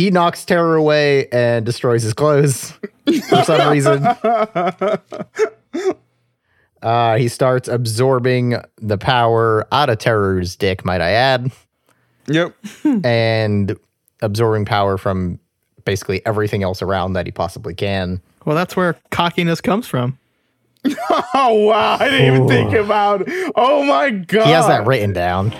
he knocks Terror away and destroys his clothes for some reason. Uh, he starts absorbing the power out of Terror's dick, might I add, Yep. and absorbing power from basically everything else around that he possibly can. Well, that's where cockiness comes from. Oh wow! I didn't even think about. Oh my god! He has that written down.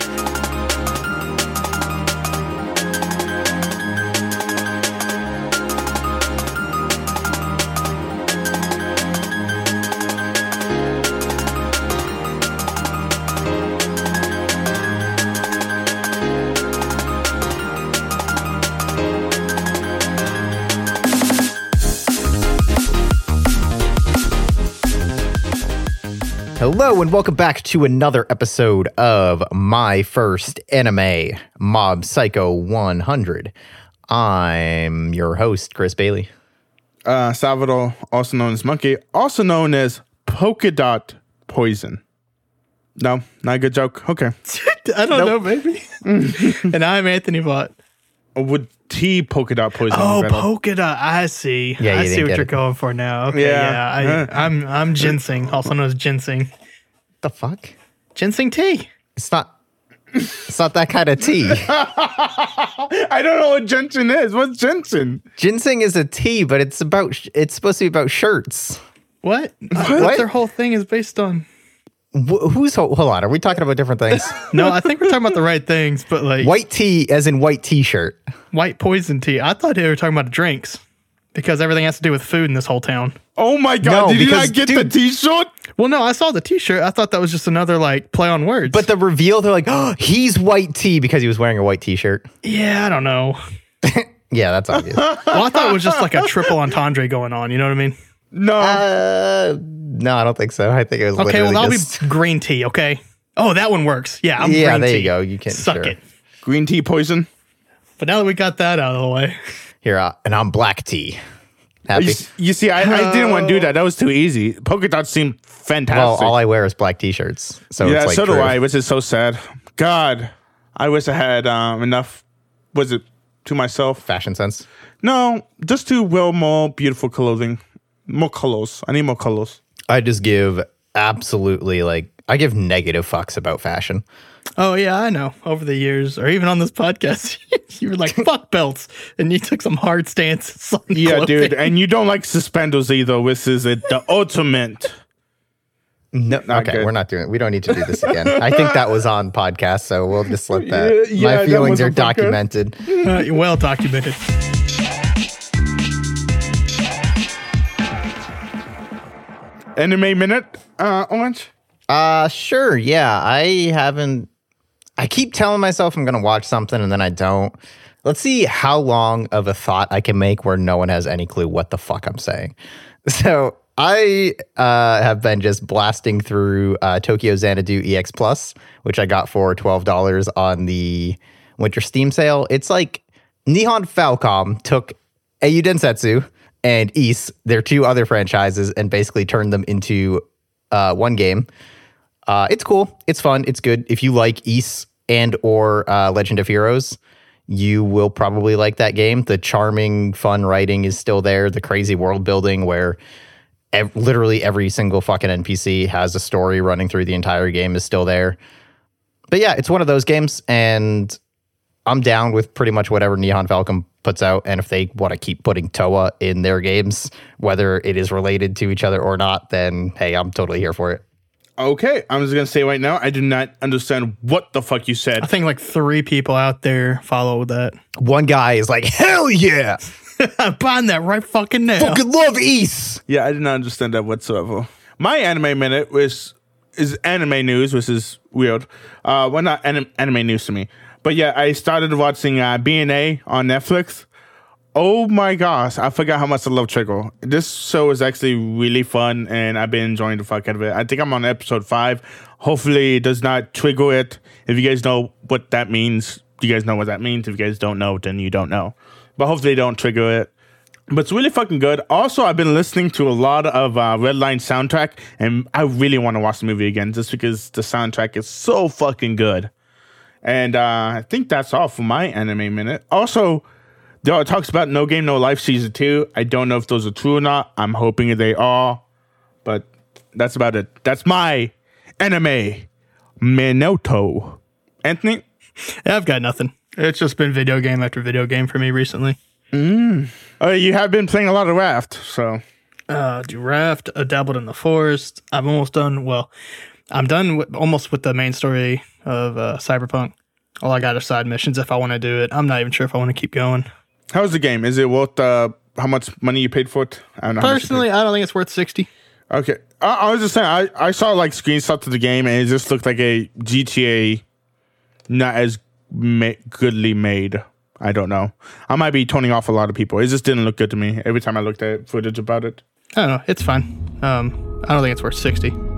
Hello and welcome back to another episode of My First Anime Mob Psycho 100. I'm your host, Chris Bailey. uh, Salvador, also known as Monkey, also known as Polka Dot Poison. No, not a good joke. Okay. I don't know, maybe. and I'm Anthony Vaught. Would T Polka Dot Poison? Oh, polka dot. I see. Yeah, I see what you're it. going for now. Okay, Yeah. yeah. I, I'm I'm ginseng, also known as ginseng. The fuck? Ginseng tea. It's not. It's not that kind of tea. I don't know what ginseng is. What's ginseng? Ginseng is a tea, but it's about. It's supposed to be about shirts. What? What? Their whole thing is based on. Wh- who's hold on? Are we talking about different things? No, I think we're talking about the right things, but like white, white tea, as in white T-shirt. White poison tea. I thought they were talking about drinks because everything has to do with food in this whole town. Oh my god! No, Did you not get dude- the T-shirt? Well, no, I saw the T-shirt. I thought that was just another like play on words. But the reveal, they're like, oh, he's white tea because he was wearing a white T-shirt. yeah, I don't know. Yeah, that's obvious. Well, I thought it was just like a triple entendre going on. You know what I mean? No. uh, no, I don't think so. I think it was Okay, well literally that'll just- be green tea. Okay. Oh, that one works. Yeah, I'm yeah, green there tea. you go. You can Suck sure. it. Green tea poison. But now that we got that out of the way, Here, uh, and I'm black tea. You, Happy. s- you see, I, I didn't want to do that. That was too easy. Polka dots seem fantastic. Well, all I wear is black T-shirts, so yeah, it's like so do. I, which is so sad. God, I wish I had um, enough. Was it to myself? Fashion sense. No, just to wear more beautiful clothing, more colors. I need more colors. I just give absolutely like I give negative fucks about fashion. Oh yeah, I know. Over the years, or even on this podcast, you were like "fuck belts," and you took some hard stances. On Yeah, clothing. dude, and you don't like suspenders either, which is it the ultimate. No, Not okay, good. we're not doing. We don't need to do this again. I think that was on podcast, so we'll just let that. Yeah, yeah, My that feelings was are on podcast. documented. Uh, well documented. Anime minute, uh, Orange. Uh sure, yeah. I haven't I keep telling myself I'm gonna watch something and then I don't. Let's see how long of a thought I can make where no one has any clue what the fuck I'm saying. So I uh, have been just blasting through uh, Tokyo Xanadu EX Plus, which I got for twelve dollars on the winter Steam sale. It's like Nihon Falcom took Eiyu Densetsu and Ys, their two other franchises, and basically turned them into uh, one game. Uh, it's cool. It's fun. It's good. If you like Ys and or uh, Legend of Heroes, you will probably like that game. The charming, fun writing is still there. The crazy world building where ev- literally every single fucking NPC has a story running through the entire game is still there. But yeah, it's one of those games, and I'm down with pretty much whatever Nihon Falcom puts out. And if they want to keep putting Towa in their games, whether it is related to each other or not, then hey, I'm totally here for it. Okay, I'm just gonna say right now, I do not understand what the fuck you said. I think like three people out there follow that. One guy is like, hell yeah, I'm buying that right fucking now. fucking love East. Yeah, I did not understand that whatsoever. My anime minute was is anime news, which is weird. Uh, well, not anim- anime news to me, but yeah, I started watching uh, BNA on Netflix. Oh my gosh, I forgot how much I love Trigger. This show is actually really fun, and I've been enjoying the fuck out of it. I think I'm on episode five. Hopefully, it does not trigger it. If you guys know what that means, you guys know what that means. If you guys don't know, then you don't know. But hopefully, don't trigger it but it's really fucking good. Also, I've been listening to a lot of uh, Redline soundtrack, and I really want to watch the movie again just because the soundtrack is so fucking good. And uh, I think that's all for my anime minute. Also, There are talks about No Game No Life season two. I don't know if those are true or not. I'm hoping they are, but that's about it. That's my anime Minoto. Anthony, Yeah, I've got nothing. It's just been video game after video game for me recently. uh, you have been playing a lot of Raft, so Uh, do raft. I dabbled in the forest. I'm almost done. Well, I'm done with, almost with the main story of uh, Cyberpunk. All I got are side missions if I want to do it. I'm not even sure if I want to keep going. How's the game? Is it worth uh, how much money you paid for it? I don't know. how much you paid. Personally, I don't think it's worth 60. Okay. I, I was just saying, I, I saw like screenshots of the game and it just looked like a GTA not as ma- goodly made. I don't know. I might be toning off a lot of people. It just didn't look good to me every time I looked at footage about it. I don't know. It's fine. Um, I don't think it's worth 60.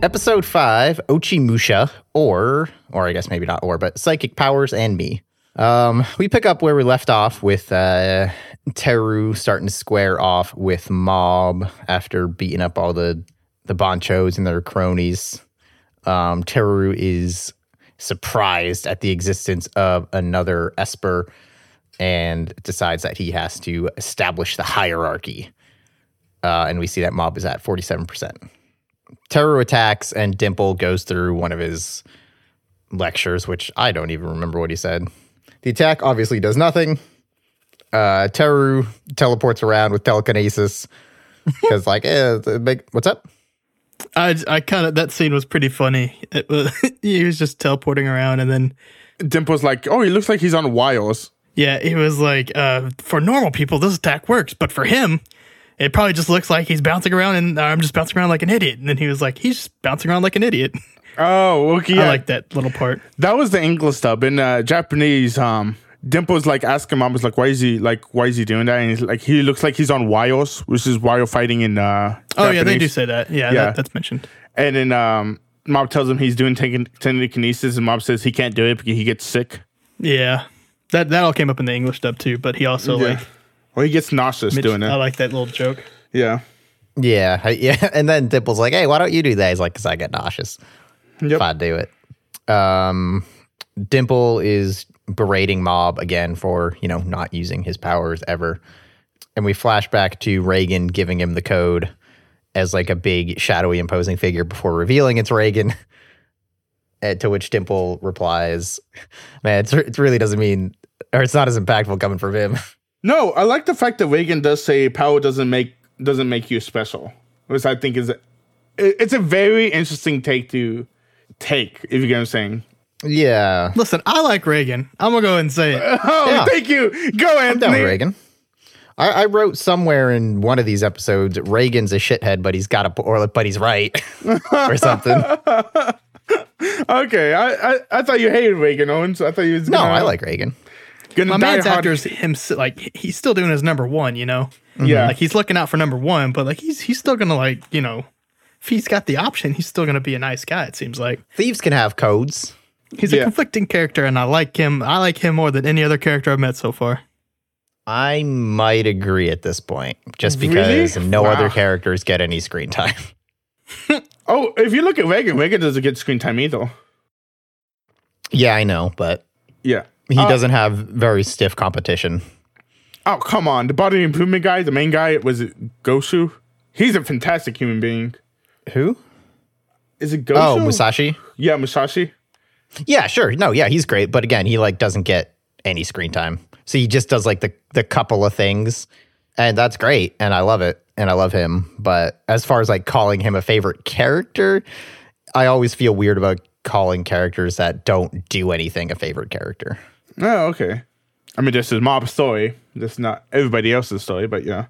Episode five, Ochimusha, or or I guess maybe not or, but Psychic Powers and Me. Um, we pick up where we left off with uh Teru starting to square off with Mob after beating up all the the Bonchos and their cronies. Um, Teru is surprised at the existence of another Esper and decides that he has to establish the hierarchy. Uh, and we see that Mob is at 47%. Teru attacks, and Dimple goes through one of his lectures, which I don't even remember what he said. The attack obviously does nothing. Uh, Teru teleports around with telekinesis because, like, eh, the big, what's up? I, I kind of, that scene was pretty funny. It was, he was just teleporting around and then, Dimple's like, oh, he looks like he's on wires. yeah, he was like, uh, for normal people, this attack works, but for him, it probably just looks like he's bouncing around and I'm just bouncing around like an idiot. And then he was like, he's just bouncing around like an idiot. Oh, okay. Yeah. I like that little part. that was the English dub. In uh, Japanese, um, Dimple's like asking mom, was like, why is he like, why is he doing that? And he's like, he looks like he's on wires, which is wire fighting in uh, Oh, yeah, they do say that. Yeah, Yeah. That, that's mentioned. And then um, Mob tells him he's doing telekinesis, and Mob says he can't do it because he gets sick. Yeah. That, that all came up in the English dub too, but he also like, Or he gets nauseous doing it. I like that little joke. yeah. Yeah, yeah. And then Dimple's like, "Hey, why don't you do that?" He's like, "Cause I get nauseous Yep. if I do it." Um, Dimple is berating Mob again for you know not using his powers ever, and we flash back to Reigen giving him the code as like a big shadowy imposing figure before revealing it's Reigen. To which Dimple replies, "Man, it's, it really doesn't mean, or it's not as impactful coming from him." No, I like the fact that Reigen does say power doesn't make doesn't make you special, which I think is it- it's a very interesting take to take. If you get what I'm saying. yeah, Listen, I like Reigen. I'm gonna go ahead and say it. Oh, Yeah. thank you. Go, I'm down Anthony. with Reigen. I, I wrote somewhere in one of these episodes, Reigen's a shithead, but he's got a, or but he's right, or something. Okay, I, I I thought you hated Reigen, Owens. I thought you was No, gonna, I like Reigen. Gonna My die man's hard. actor is him. Like he's still doing his number one. You know. Mm-hmm. Yeah. Like he's looking out for number one, but like he's he's still gonna like you know, if he's got the option, he's still gonna be a nice guy. It seems like Thieves can have codes. he's Yeah. a conflicting character, and I like him. I like him more than any other character I've met so far. I might agree at this point, just Really? because no Wow. other characters get any screen time. Oh, if you look at Reigen, Reigen doesn't get screen time either. yeah, I know, but Yeah. He Uh, doesn't have very stiff competition. Oh, come on. The body improvement guy, the main guy, was it Goshu? He's a fantastic human being. Who? Is it Goshu? Oh, Musashi. Yeah, Musashi. Yeah, sure. No, yeah, he's great, but again, he like doesn't get any screen time. So he just does like the the couple of things, and that's great, and I love it, and I love him. But as far as like calling him a favorite character, I always feel weird about calling characters that don't do anything a favorite character. Oh, okay. I mean, this is Mob's story. This is not everybody else's story, but yeah.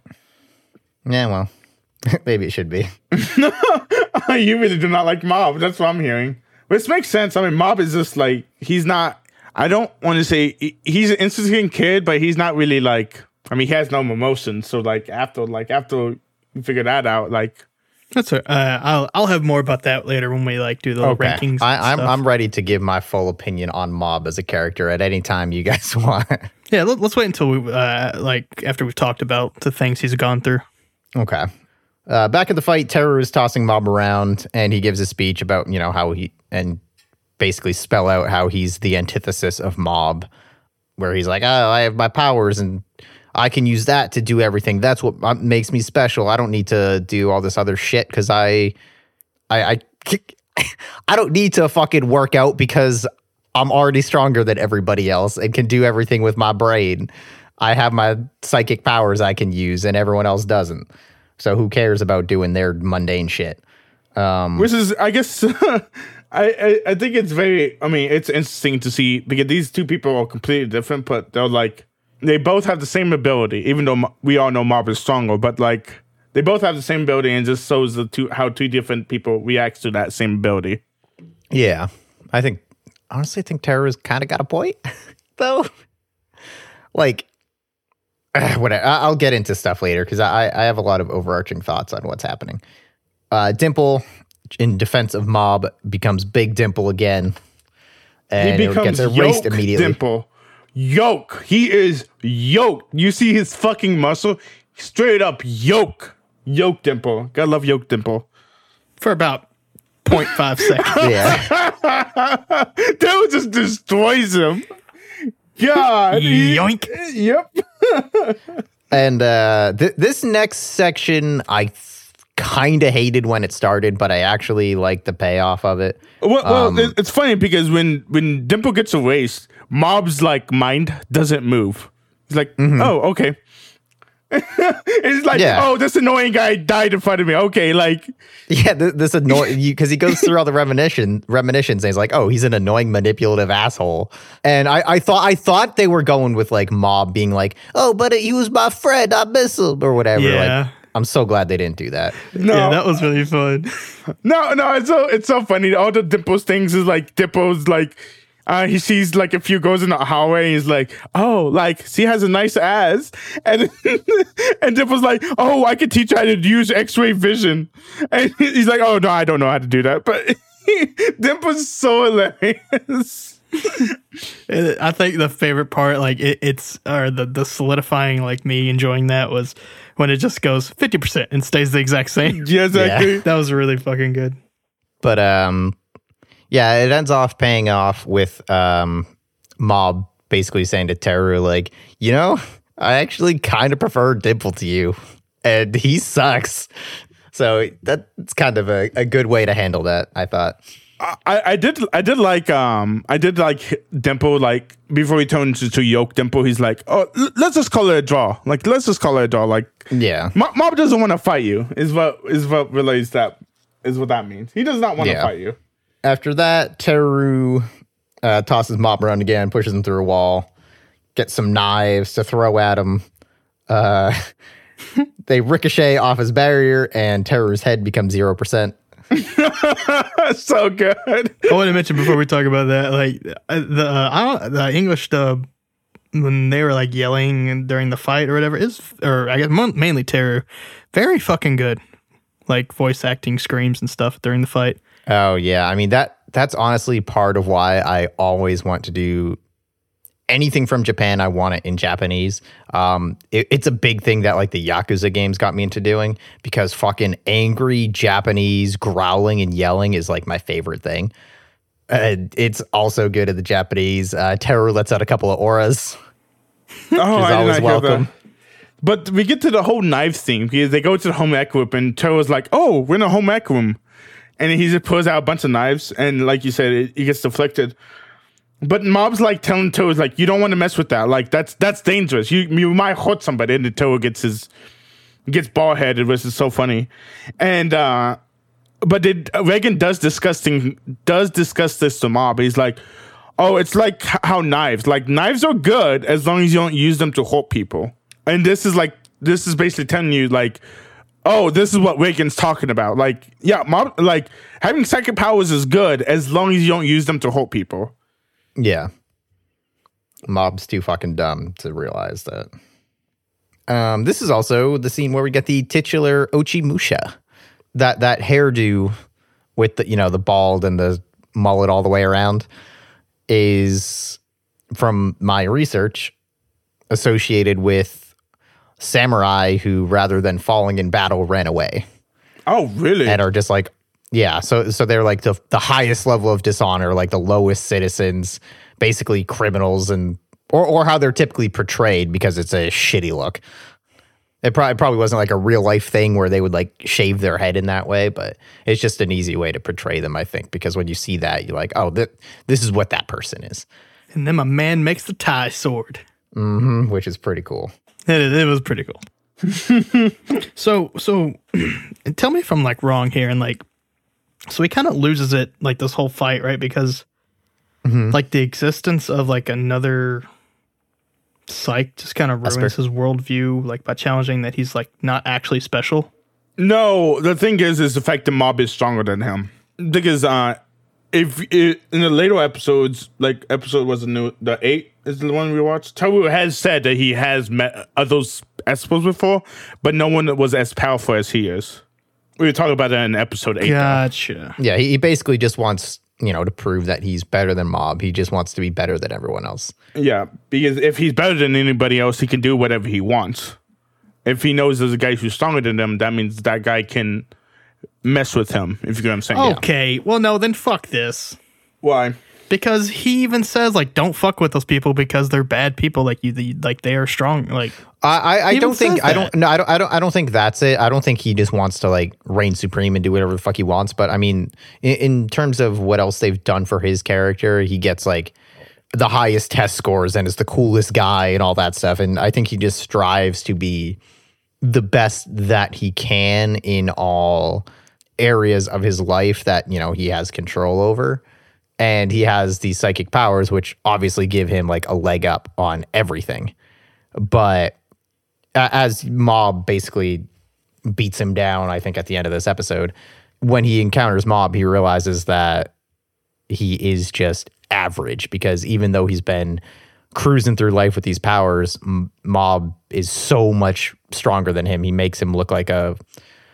Yeah, well, maybe it should be. you really do not like Mob. That's what I'm hearing. Which makes sense. I mean, Mob is just like, he's not, I don't want to say, he's an interesting kid, but he's not really like, I mean, he has no emotions. So, like, after, like, after you figure that out, like, That's a, uh, I'll I'll have more about that later when we like do the rankings. and I, I'm stuff. I'm ready to give my full opinion on Mob as a character at any time you guys want. yeah. Let, us wait until we uh, like after we've talked about the things he's gone through. Okay. Uh, back at the fight, Terror is tossing Mob around, and he gives a speech about you know how he and basically spell out how he's the antithesis of Mob, where he's like, oh, I have my powers and I can use that to do everything. That's what uh, makes me special. I don't need to do all this other shit because I, I, I, I don't need to fucking work out because I'm already stronger than everybody else and can do everything with my brain. I have my psychic powers I can use and everyone else doesn't. So who cares about doing their mundane shit? Um, Which is, I guess, I, I I think it's very. I mean, it's interesting to see because these two people are completely different, but they're like they both have the same ability. Even though we all know Mob is stronger, but like they both have the same ability, and just shows the two how two different people react to that same ability. Yeah, I think honestly, I think Terror's kind of got a point, though. Like, whatever. I- I'll get into stuff later because I I have a lot of overarching thoughts on what's happening. Uh, Dimple, in defense of Mob, becomes Big Dimple again, and he it becomes gets erased immediately. dimple. Yoke. He is yoked. You see his fucking muscle? Straight up yoke. Yoke dimple. Gotta love yoke dimple. for about 0.5 seconds. Yeah, That just destroys him. God. he- Yoink. Yep. and uh, th- this next section I kind of hated when it started, but I actually liked the payoff of it. Well, well Um, it's funny because when when Dimple gets erased, Mob's like mind doesn't move. He's like, mm-hmm. oh, okay. it's like, Yeah. oh, this annoying guy died in front of me. Okay, like, Yeah, th- this annoying because he goes through all the reminiscence reminiscence and he's like, oh, he's an annoying, manipulative asshole. And I, I thought I thought they were going with like Mob being like, oh, but he was my friend, I miss him or whatever. Yeah. Like, I'm so glad they didn't do that. no, Yeah, that was really fun. no, no. It's so it's so funny. All the Dimple's things is like Dimple's like. Uh, he sees like a few goes in the hallway. And he's like, "Oh, like she has a nice ass," and and Dimple's like, "Oh, I could teach you how to use X-ray vision," and he's like, "Oh no, I don't know how to do that." But Dimple's so hilarious. I think the favorite part, like it, it's or the the solidifying, like me enjoying that was when it just goes fifty percent and stays the exact same. Yeah, exactly. That was really fucking good. But um, yeah, it ends off paying off with um, Mob basically saying to Teru like, you know, I actually kind of prefer Dimple to you, and he sucks. So that's kind of a, a good way to handle that, I thought. I, I did I did like um I did like Dimple like before he turns into Yoke Dimple he's like oh l- let's just call it a draw like let's just call it a draw like Yeah. Mo- Mob doesn't want to fight you is what is what relates that is what that means he does not want to Yeah. fight you After that, Teru uh, tosses Mob around again, pushes him through a wall, gets some knives to throw at him. Uh, they ricochet off his barrier, and Teru's head becomes 0%. so good I want to mention before we talk about that, like uh, the uh, I don't the English dub when they were like yelling during the fight or whatever is or I guess mainly terror, very fucking good. Like voice acting screams and stuff during the fight. Oh yeah, I mean that that's honestly part of why I always want to do anything from Japan. I want it in Japanese. Um, it- it's a big thing that like the Yakuza games got me into doing because fucking angry Japanese growling and yelling is like my favorite thing. And it's also good at the Japanese. Uh, Terror lets out a couple of auras. oh I did always not hear welcome. that but we get to the whole knife thing because they go to the home ec room and Tero's like oh we're in a home ec room and he just pulls out a bunch of knives and like you said it, it gets deflected But Mob's like telling Toad like you don't want to mess with that. Like that's that's dangerous. You you might hurt somebody. And the Toad gets his gets bald headed, which is so funny. And uh but it, Reigen does disgusting does discuss this to Mob. He's like, oh, it's like how knives like knives are good as long as you don't use them to hurt people. And this is like this is basically telling you like. Oh, this is what Reigen's talking about. Like, yeah, mob, like having psychic powers is good as long as you don't use them to hurt people. Yeah. Mob's too fucking dumb to realize that. Um, this is also the scene where we get the titular Ochimusha. That that hairdo with the you know the bald and the mullet all the way around is from my research associated with samurai who rather than falling in battle ran away Oh, really? and are just like Yeah, so so they're like the the highest level of dishonor, like the lowest citizens, basically criminals, and or or how they're typically portrayed because it's a shitty look. It probably probably wasn't like a real life thing where they would like shave their head in that way, but it's just an easy way to portray them, I think, because when you see that, you're like, oh, th- this is what that person is, And then my man makes the tie sword. hmm which is pretty cool. It, it was pretty cool. so so tell me if I'm like wrong here and like so he kind of loses it like this whole fight, right? Because like the existence of like another psych just kind of ruins Esper. his worldview, like by challenging that he's like not actually special. No, the thing is, is the fact the mob is stronger than him. Because uh, if it, in the later episodes, like episode was the new the eight is the one we watched. Taru has said that he has met others Espers before, but no one was as powerful as he is. We were talking about that in episode eight. though. Gotcha. Yeah, he, he basically just wants you know to prove that he's better than Mob. He just wants to be better than everyone else. Yeah, because if he's better than anybody else, he can do whatever he wants. If he knows there's a guy who's stronger than them, that means that guy can mess with him. If you get what I'm saying. Okay. Well, no, then fuck this. Why? Because he even says like, don't fuck with those people because they're bad people. Like you, the, like they are strong. Like I, I, I don't think I don't that. no I don't I don't I don't think that's it. I don't think he just wants to like reign supreme and do whatever the fuck he wants. But I mean, in, in terms of what else they've done for his character, he gets like the highest test scores and is the coolest guy and all that stuff. And I think he just strives to be the best that he can in all areas of his life that you know he has control over. And he has these psychic powers which obviously give him like a leg up on everything. But as mob basically beats him down i think at the end of this episode when he encounters mob he realizes that he is just average because even though he's been cruising through life with these powers M- mob is so much stronger than him he makes him look like a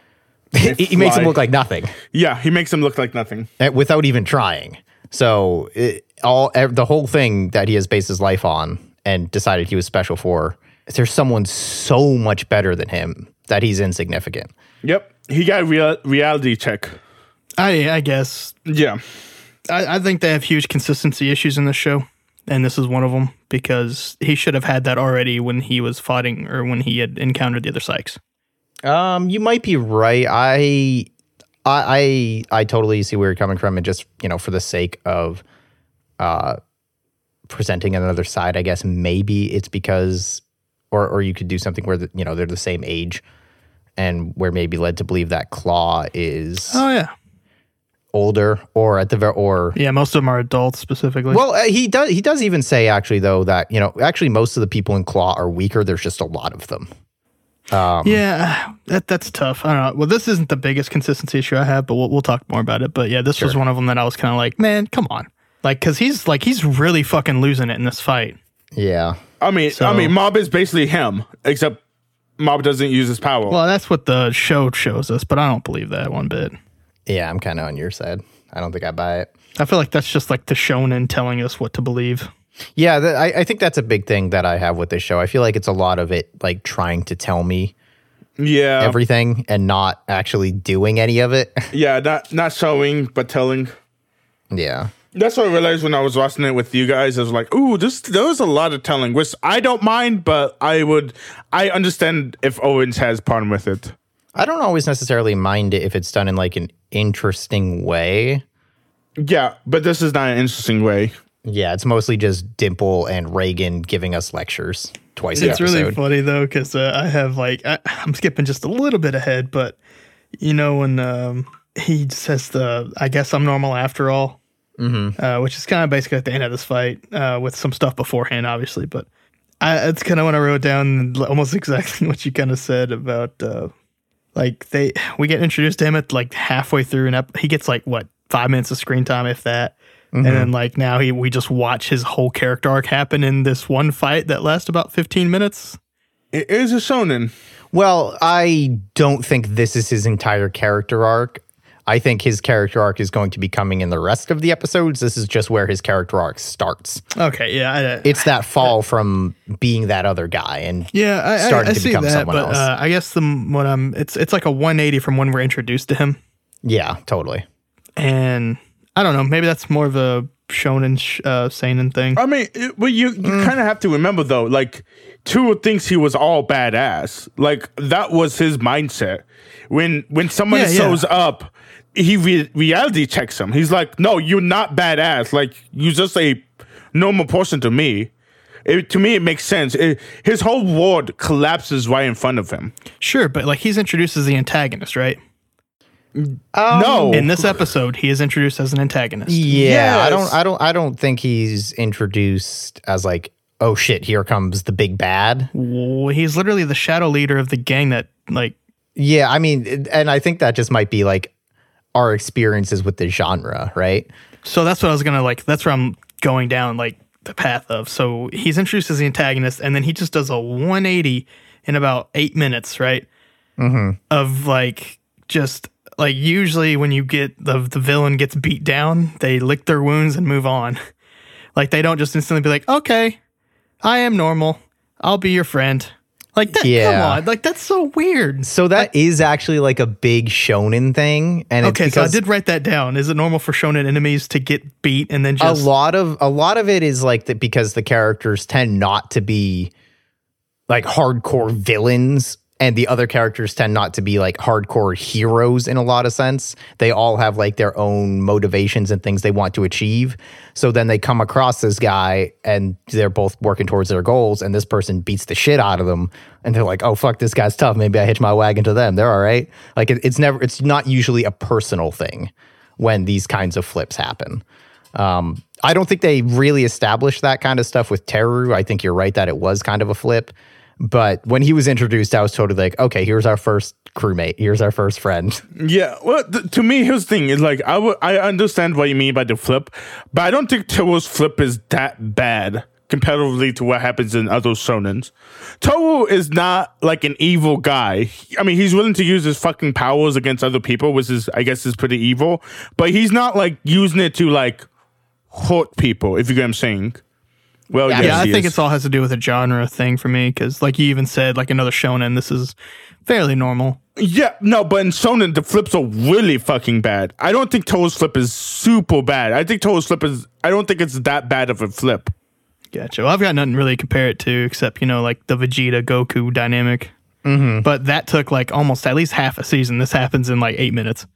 he, he makes him look like nothing Yeah, he makes him look like nothing. eh, without even trying. So it, all the whole thing that he has based his life on and decided he was special for. There's someone so much better than him that he's insignificant. Yep, he got a real reality check. I, I guess Yeah, I, I think they have huge consistency issues in this show, and this is one of them because he should have had that already when he was fighting or when he had encountered the other Sykes. Um, you might be right. I, I, I, I totally see where you're coming from, and just you know, for the sake of, uh, presenting another side, I guess maybe it's because, or or you could do something where the, you know they're the same age, and we're maybe led to believe that Claw is Oh yeah, older, or at the very, or yeah. Most of them are adults specifically. Well, uh, he does. He does even say actually though that you know actually most of the people in Claw are weaker. There's just a lot of them. yeah, that that's tough. I don't know. Well, this isn't the biggest consistency issue I have, but we'll we'll talk more about it. But yeah, this was one of them that I was kind of like, man, come on, like because he's like he's really fucking losing it in this fight. Yeah, I mean, I mean, Mob is basically him, except Mob doesn't use his power. Well, that's what the show shows us, but I don't believe that one bit. Yeah. I'm kind of on your side. I don't think I buy it. I feel like that's just like the shonen telling us what to believe. Yeah, th- I, I think that's a big thing that I have with this show. I feel like it's a lot of it like trying to tell me yeah, everything and not actually doing any of it. yeah, not not showing but telling. yeah. That's what I realized when I was watching it with you guys. I was like, "Ooh, this there was a lot of telling," which I don't mind, but I would, I understand if Owens has problem with it. I don't always necessarily mind it if it's done in like an interesting way. Yeah, but this is not an interesting way. Yeah, it's mostly just Dimple and Reigen giving us lectures twice It's an episode. really funny though because uh, I have like I, I'm skipping just a little bit ahead, but you know when um, he says the "I guess I'm normal after all," mm-hmm. uh, which is kind of basically at the end of this fight uh, with some stuff beforehand, obviously. But I, it's kind of when I wrote down almost exactly what you kind of said about uh, like they we get introduced to him at like halfway through and ep- he gets like what five minutes of screen time if that. And then mm-hmm. like now he we just watch his whole character arc happen in this one fight that lasts about 15 minutes. It is a shonen. Well, I don't think this is his entire character arc. I think his character arc is going to be coming in the rest of the episodes. This is just where his character arc starts. Okay, yeah, I, It's that fall from being that other guy and yeah, I, I, starting I to see become that, someone but else. uh, I guess the what I'm it's it's like a 180 from when we're introduced to him. Yeah, totally. and I don't know. Maybe that's more of a shonen sh- uh, seinen thing. I mean, it, but you you kind of have to remember though, like Two thinks he was all badass. Like that was his mindset. When when someone Yeah, yeah. shows up, he re- reality checks him. He's like, "No, you're not badass. Like you're just a normal person to me." It, to me, it makes sense. It, his whole world collapses right in front of him. Sure, but like he's introduced as the antagonist, right? Um, no, In this episode, he is introduced as an antagonist. Yeah, I don't I don't I don't think he's introduced as like, oh shit, here comes the big bad. Well, He's literally the shadow leader of the gang that like Yeah, I mean, and I think that just might be like our experiences with the genre, right? So that's what I was gonna like. That's where I'm going down like the path of. So he's introduced as the antagonist, and then he just does a 180 in about eight minutes, right? Mm-hmm. Of like just like usually when you get the the villain gets beat down, they lick their wounds and move on. Like they don't just instantly be like, okay, I am normal. I'll be your friend. Like that. Come on. Like that's so weird. So that is actually like a big shonen thing, and Okay, so I did write that down. Is it normal for shonen enemies to get beat and then a lot of a lot of it is like that because the characters tend not to be like hardcore villains and the other characters tend not to be like hardcore heroes in a lot of sense. They all have like their own motivations and things they want to achieve. So then they come across this guy and they're both working towards their goals and this person beats the shit out of them. And they're like oh fuck this guy's tough. Maybe i hitch my wagon to them. They're all right. Like it, it's never it's not usually a personal thing when these kinds of flips happen. Um, I don't think they really established that kind of stuff with Teru. I think you're right that it was kind of a flip. But when he was introduced, I was totally like, okay, here's our first crewmate. Here's our first friend. Yeah, well, th- to me, here's the thing: is like I I understand what you mean by the flip, but I don't think Toru's flip is that bad comparatively to what happens in other shonens. Toru is not like an evil guy. I mean, he's willing to use his fucking powers against other people, which is I guess is pretty evil. But he's not like using it to like hurt people. If you get what I'm saying. Well, Yeah, yes, yeah, I think it's all has to do with a genre thing for me because, like you even said, like another shonen, this is fairly normal. Yeah, no, but in Shonen, the flips are really fucking bad. I don't think Toa's flip is super bad. I think Toa's flip is, I don't think it's that bad of a flip. Gotcha. Well, I've got nothing really to compare it to except you know like the Vegeta Goku dynamic. Mm-hmm. But that took like almost at least half a season. This happens in like eight minutes.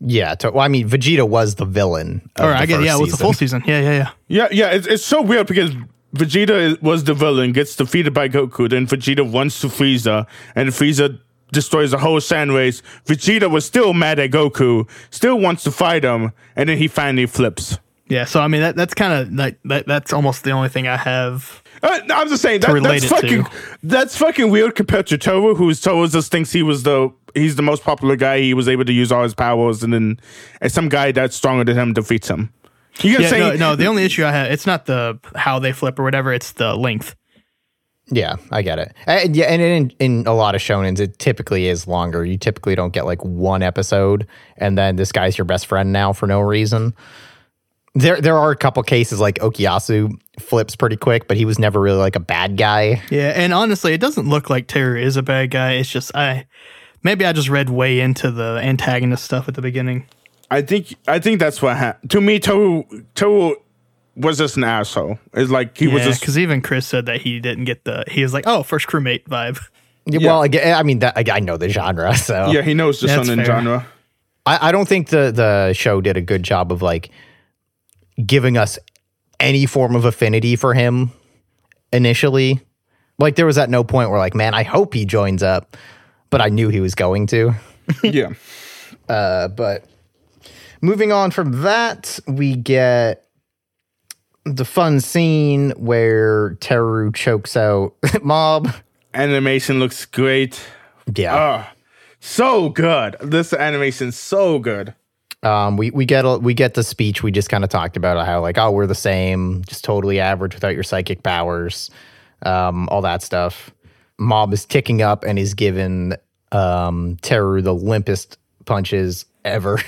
Yeah. To, well, I mean, Vegeta was the villain. of Or the I get first yeah, it was the full season. Yeah, yeah, yeah. Yeah, yeah, it's, it's so weird because Vegeta was the villain, gets defeated by Goku, then Vegeta runs to Frieza, and Frieza destroys the whole Saiyan race. Vegeta was still mad at Goku, still wants to fight him, and then he finally flips. Yeah, so I mean that that's kind of like that. That's almost the only thing I have. Uh, I'm just saying that, that's fucking to. that's fucking weird compared to Toru, who's Toru just thinks he was the he's the most popular guy. He was able to use all his powers, and then and some guy that's stronger than him defeats him. You get Yeah, saying no, no. The only issue I have it's not the how they flip or whatever. It's the length. Yeah, I get it. Uh, and yeah, and in, in a lot of shonens, it typically is longer. You typically don't get like one episode, and then this guy's your best friend now for no reason. There, there are a couple cases like Okuyasu flips pretty quick, but he was never really like a bad guy. Yeah, and honestly, it doesn't look like Terror is a bad guy. It's just I maybe I just read way into the antagonist stuff at the beginning. I think I think that's what happened. To me, Toru Toru was just an asshole. It's like he was just because even Chris said that he didn't get the. He was like, "Oh, first crewmate vibe." Yeah, Well, again, I mean, that, I know the genre, so yeah. He knows the That's shonen genre. I, I don't think the the show did a good job of like giving us any form of affinity for him initially. Like there was at no point where like, man, I hope he joins up, but I knew he was going to. yeah. Uh, but moving on from that, we get the fun scene where Teru chokes out Mob. Animation looks great. Yeah. Ah, so good. This animation's so good. Um, we we get a, we get the speech we just kind of talked about how like oh we're the same, just totally average without your psychic powers, um, all that stuff. Mob is ticking up and he's given um, Teru the limpest punches ever.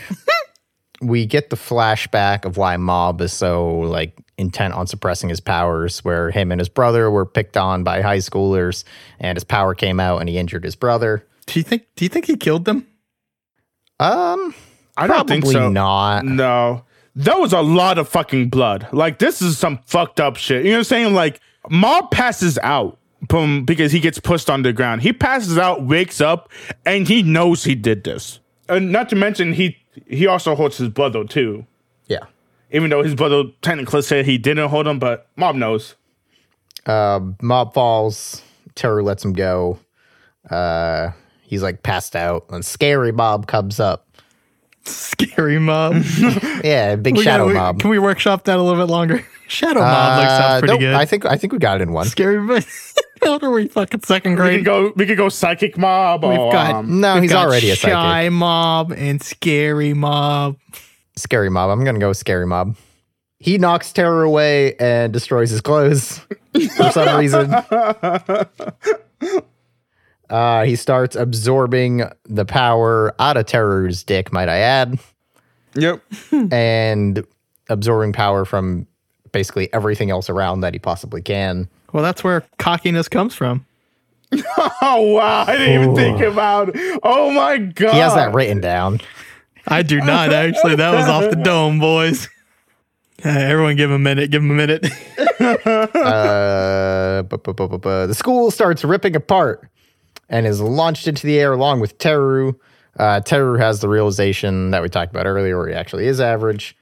we get the flashback of why Mob is so like intent on suppressing his powers, where him and his brother were picked on by high schoolers, and his power came out and he injured his brother. Do you think? Do you think he killed them? Um, I don't think so. not. No. That was a lot of fucking blood. Like this is some fucked up shit. You know what I'm saying? Like Mob passes out from because he gets pushed on the ground. He passes out, wakes up, and he knows he did this. And not to mention he he also holds his brother too. Yeah. Even though his brother technically said he didn't hold him, but Mob knows. Uh, Mob falls. Terror lets him go. Uh, he's like passed out, and scary Mob comes up. Scary mob. Yeah, big We shadow gotta- we- mob. Can we workshop that a little bit longer? Shadow mob looks Uh, sounds pretty nope, good. I think I think we got it in one. Scary mob. How are we fucking second We grade? could go we could go psychic mob We've or got um, No, we've he's got already a shy mob and scary mob. Scary mob. I'm gonna go with scary mob. He knocks terror away and destroys his clothes for some reason. Uh, he starts absorbing the power out of terror's dick, might I add, Yep. and absorbing power from basically everything else around that he possibly can. Well, that's where cockiness comes from. Oh wow, I didn't even think about Oh my god. He has that written down. I do not actually. That was off the dome, boys. Uh, everyone, give him a minute. Give him a minute. Uh, bu- bu- bu- the school starts ripping apart and is launched into the air along with Teru. Uh, Teru has the realization that we talked about earlier, where he actually is average.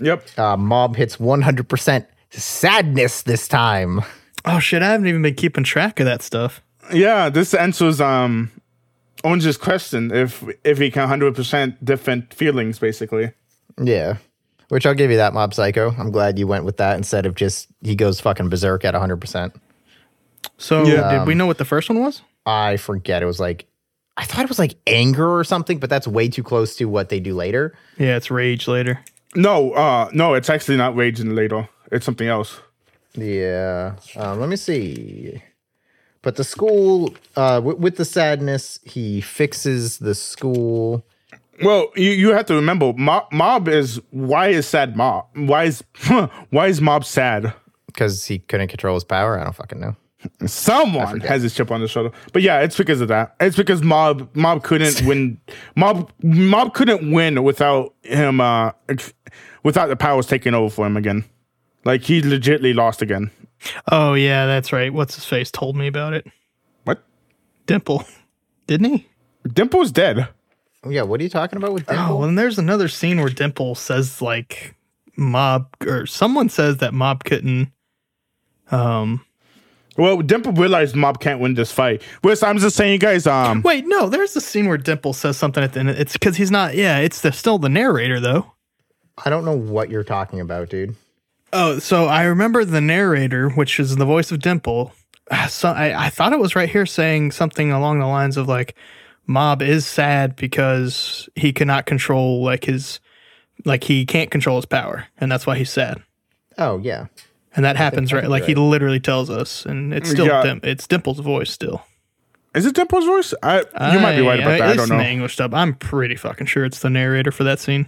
Yep. Uh, Mob hits 100% sadness this time. oh shit! I haven't even been keeping track of that stuff. Yeah, this answers um Orange's question if if he can hundred percent different feelings basically. Yeah. Which I'll give you that, Mob Psycho. I'm glad you went with that instead of just he goes fucking berserk at 100%. So, Yeah. did we know what the first one was? I forget. It was like, I thought it was like anger or something, but that's way too close to what they do later. Yeah, it's rage later. No, uh no, it's actually not raging later. It's something else. Yeah. Um, let me see. But the school, uh, w- with the sadness, he fixes the school. Well, you, you have to remember mob, mob is why is sad mob? Why is why is mob sad? because he couldn't control his power. I don't fucking know. Someone has his chip on his shoulder. But yeah, it's because of that. It's because mob mob couldn't win mob mob couldn't win without him uh without the powers taking over for him again. Like he legitly lost again. Oh yeah, that's right. What's his face told me about it. What? Dimple, didn't he? Dimple's dead. Yeah, what are you talking about with Dimple? Oh, and there's another scene where Dimple says like Mob or someone says that Mob couldn't. Um. Well, Dimple realized Mob can't win this fight. Which I'm just saying, you guys. Um, Wait, no. There's a scene where Dimple says something at the end. It's because he's not. Yeah, it's the, still the narrator though. I don't know what you're talking about, dude. Oh, so I remember the narrator, which is the voice of Dimple. So I, I thought it was right here saying something along the lines of like, Mob is sad because he cannot control like his, like he can't control his power, and that's why he's sad. Oh, yeah. And that happens right, think like he literally tells us, and it's still Yeah. Dim- it's Dimple's voice still. is it Dimple's voice? I you might be right about that. I don't know. the English dub. I'm pretty fucking sure it's the narrator for that scene.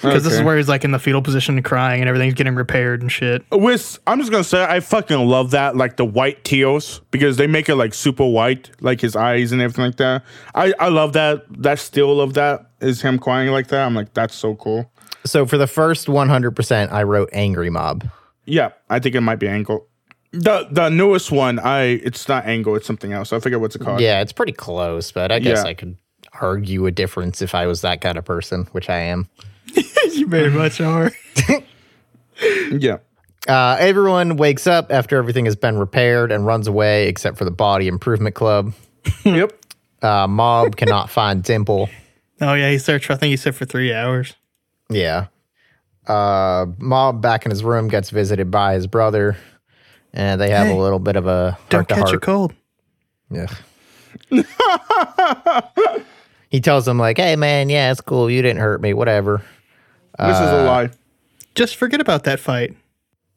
Because this is where he's like in the fetal position and crying and everything's getting repaired and shit. With I'm just gonna say I fucking love that like the white teals because they make it like super white like his eyes and everything like that. I I love that that still of that is him crying like that. I'm like that's so cool. So for the first 100%, I wrote Angry Mob. Yeah, I think it might be Angle. The the newest one I it's not Angle it's something else. I forget what's it called. Yeah, it's pretty close, but I guess Yeah. I could argue a difference if I was that kind of person, which I am. you very much are. yeah. Uh, everyone wakes up after everything has been repaired and runs away, except for the Body Improvement Club. yep. Uh, Mob cannot find Dimple. Oh yeah, he searched. For, I think he said for three hours. Yeah. Uh, Mob back in his room gets visited by his brother, and they have Hey, a little bit of a Don't heart catch a cold. Yeah. he tells him like, "Hey man, yeah, it's cool. You didn't hurt me. Whatever." This is a lie. Just forget about that fight.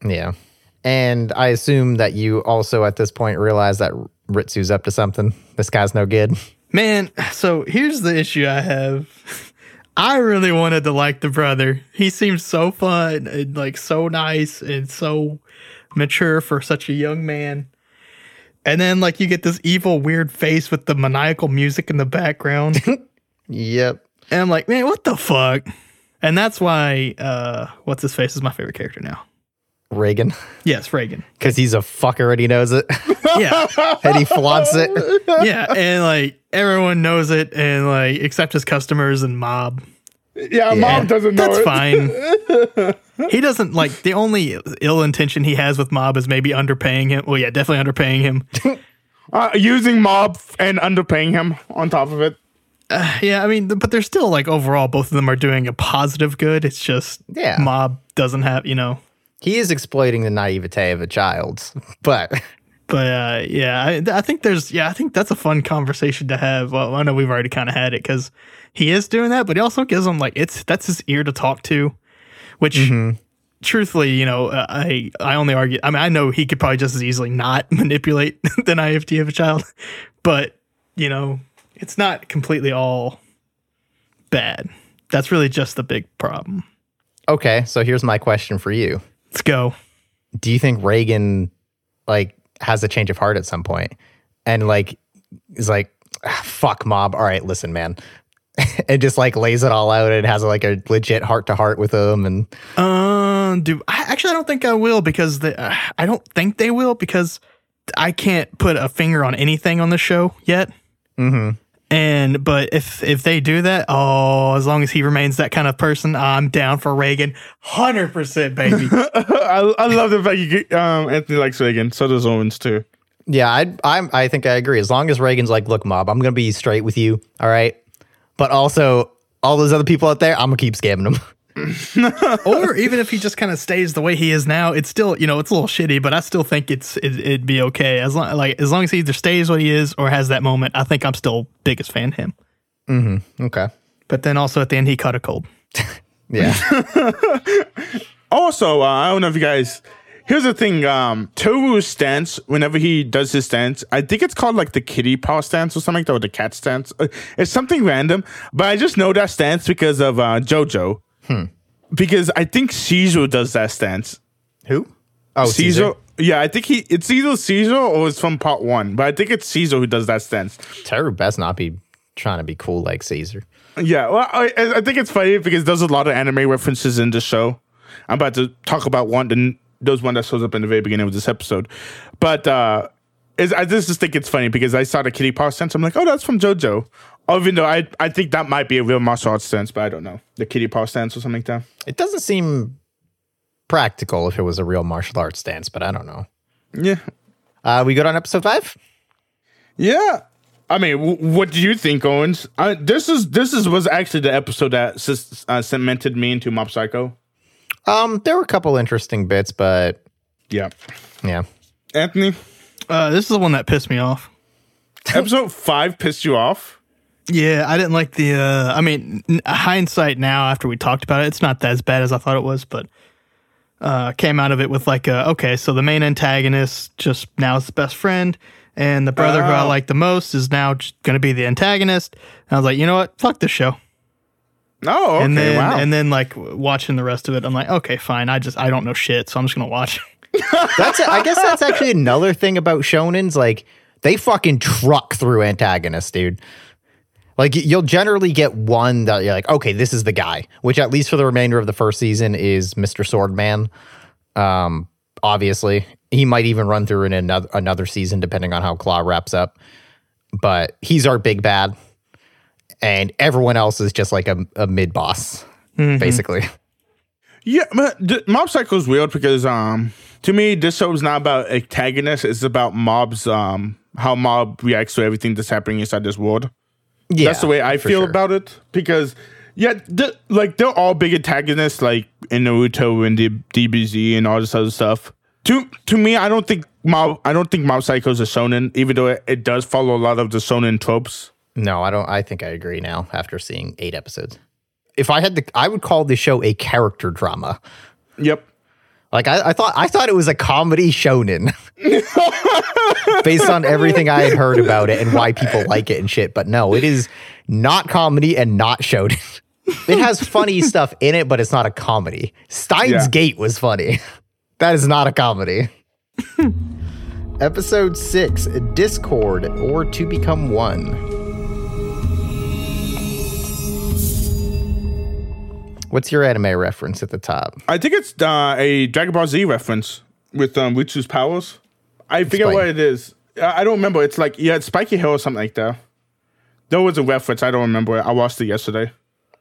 Yeah. And I assume that you also at this point realize that Ritsu's up to something. This guy's no good. Man, so here's the issue I have. I really wanted to like the brother. He seems so fun and like so nice and so mature for such a young man. And then like you get this evil weird face with the maniacal music in the background. Yep. And I'm like, man, what the fuck? And that's why uh what's his face is my favorite character now. Reigen, Yes, Reigen. because he's a fucker and he knows it, Yeah. and he flaunts it. yeah. And like everyone knows it and like except his customers and mob. Yeah, mob doesn't know That's it. fine. he doesn't like the only ill intention he has with mob is maybe underpaying him. Well, yeah, definitely underpaying him. Uh, using mob and underpaying him on top of it. Yeah, I mean, but they're still like overall, both of them are doing a positive good. It's just Yeah. mob doesn't have, you know. He is exploiting the naivete of a child, but But uh, yeah, I, I think there's yeah, I think that's a fun conversation to have. Well, I know we've already kind of had it because he is doing that, but he also gives him like it's that's his ear to talk to, which. Truthfully, you know, uh, I I only argue. I mean, I know he could probably just as easily not manipulate the naivety of a child, but you know, it's not completely all bad. That's really just the big problem. okay. So here's my question for you: Let's go. Do you think Reigen like has a change of heart at some point, and like is like, "Ah, fuck mob? All right, listen, man. and just like lays it all out and has like a legit heart to heart with him and Um, do I actually? I don't think I will because the, uh, I don't think they will because I can't put a finger on anything on the show yet. Mm-hmm. And but if if they do that, oh, as long as he remains that kind of person, I'm down for Reigen, hundred percent, baby. I, I love the fact you get, um, Anthony likes Reigen. So does Owens too. Yeah, I I'm I think I agree. As long as Reigen's like, look, mob, I'm gonna be straight with you, all right. But also, all those other people out there, I'm gonna keep scamming them. or even if he just kind of stays the way he is now, it's still you know it's a little shitty, but I still think it's it, it'd be okay as long like as long as he either stays what he is or has that moment. I think I'm still biggest fan of him. Okay. But then also at the end, he caught a cold. Yeah. Also, uh, I don't know if you guys. Here's the thing. Um, Teru's stance, whenever he does his stance, I think it's called like the kitty paw stance or something like that, or the cat stance. Uh, It's something random, but I just know that stance because of uh, JoJo. Because I think Caesar does that stance. Who? Oh, Caesar. Caesar. Yeah, I think he. It's either Caesar or it's from part one, but I think it's Caesar who does that stance. Teru best not be trying to be cool like Caesar. Yeah, well, I, I think it's funny because there's a lot of anime references in the show. I'm about to talk about one, the, those one that shows up in the very beginning of this episode. But uh, is, I just, just think it's funny because I saw the kitty paw stance. I'm like, oh, that's from JoJo. Even though I, I think that might be a real martial arts stance, but I don't know. The kitty paw stance or something like that. It doesn't seem practical if it was a real martial arts stance, but I don't know. Yeah. Uh, we good on episode five? Yeah. I mean, w- what do you think, Owens? Uh, this is this is was actually the episode that uh, cemented me into Mob Psycho. Um, there were a couple interesting bits, but Yeah. yeah. Anthony, Uh, this is the one that pissed me off. episode five pissed you off? Yeah, I didn't like the. Uh, I mean, hindsight now after we talked about it, it's not as bad as I thought it was, but uh, came out of it with like, a, okay, so the main antagonist just now is the best friend, and the brother who I Oh. like the most is now going to be the antagonist. And I was like, you know what? Fuck this show. Oh, okay. and then wow. and then like watching the rest of it, I'm like, okay, fine. I just I don't know shit, so I'm just gonna watch. That's I guess that's actually another thing about shonens. Like they fucking truck through antagonists, dude. Like you'll generally get one that you're like, okay, this is the guy. Which at least for the remainder of the first season is Mr. Swordman. Um, obviously, he might even run through in another another season depending on how Claw wraps up. But he's our big bad, and everyone else is just like a, a mid boss, basically. Yeah, but d- Mob Psycho is weird because um to me this show is not about antagonists, it's about mobs um how mob reacts to everything that's happening inside this world. Yeah, that's the way I feel sure. about it because yeah, th- like they're all big antagonists like in Naruto and the DBZ and all this other stuff. To to me, I don't think Mob I don't think Mob Psycho is a shonen, even though it, it does follow a lot of the shonen tropes. No, I don't. I think I agree now after seeing eight episodes. If I had to, I would call the show a character drama. Yep. Like I, I thought, I thought it was a comedy shonen, based on everything I had heard about it and why people like it and shit. But no, it is not comedy and not shonen. It has funny stuff in it, but it's not a comedy. Steins Yeah. Gate was funny. That is not a comedy. Episode six: Discord or to become one. What's your anime reference at the top? I think it's uh, a Dragon Ball Z reference with um, Ritsu's powers. I forget what it is. I I don't remember. It's like yeah, it's Spiky Hill or something like that. There was a reference. I don't remember it. I watched it yesterday.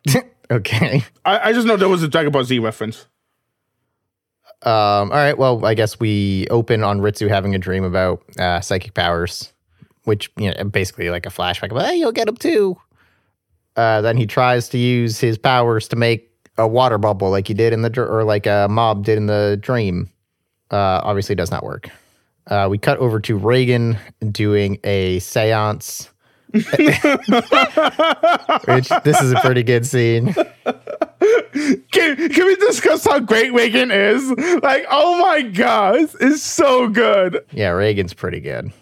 okay. I, I just know there was a Dragon Ball Z reference. Um, all right. Well, I guess we open on Ritsu having a dream about uh, psychic powers, which you know, basically like a flashback of, hey, you'll get them too. Uh, then he tries to use his powers to make a water bubble, like you did in the dr- or like a mob did in the dream. Uh, obviously, does not work. Uh, we cut over to Reigen doing a séance. which this is a pretty good scene. Can, can we discuss how great Reigen is? Like, oh my god, it's so good. Yeah, Reigen's pretty good.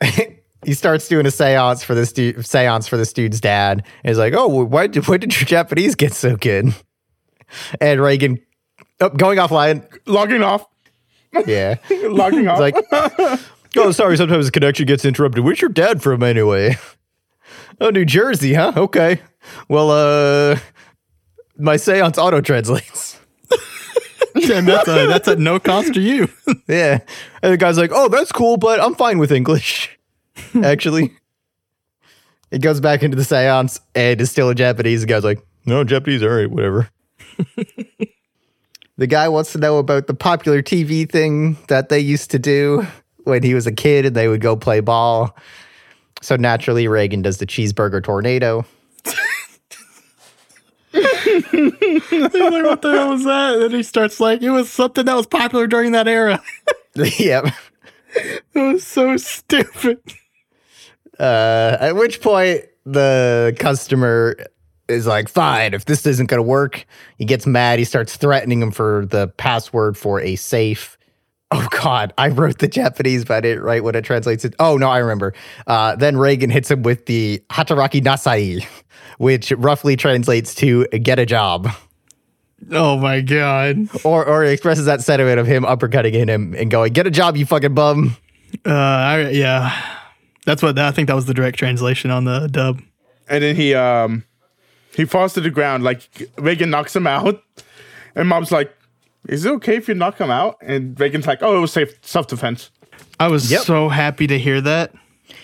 he starts doing a seance for this dude, seance for this dude's dad. And he's like, "Oh, why did why did your Japanese get so good?" And Reigen, oh, going offline, Logging off. yeah, Logging off. It's like, "Oh, sorry, sometimes the connection gets interrupted. Where's your dad from anyway?" "Oh, New Jersey, huh? Okay. Well, uh, my seance auto translates." and that's a that's at no cost to you. Yeah. And the guy's like, oh, that's cool, but I'm fine with English. Actually. It goes back into the seance and is still in Japanese. The guy's like, no, Japanese, all right, whatever. the guy wants to know about the popular TV thing that they used to do when he was a kid and they would go play ball. So naturally, Reigen does the cheeseburger tornado. He's like, what the hell was that? And then he starts like, it was something that was popular during that era. yep. It was so stupid. Uh, at which point the customer is like, fine, if this isn't going to work, he gets mad. He starts threatening him for the password for a safe. Oh, God, I wrote the Japanese, but I didn't write what it translates it. Oh, no, I remember. Uh, then Reigen hits him with the Hataraki Nasai, which roughly translates to get a job. Oh my god. Or, or it expresses that sentiment of him uppercutting him and going, get a job, you fucking bum. Uh, I, yeah, that's what I think that was the direct translation on the dub. and then he um he falls to the ground. Like Reigen knocks him out, and Mob's like, "Is it okay if you knock him out?" And Reigen's like, "Oh, it was safe self defense." I was Yep. so happy to hear that.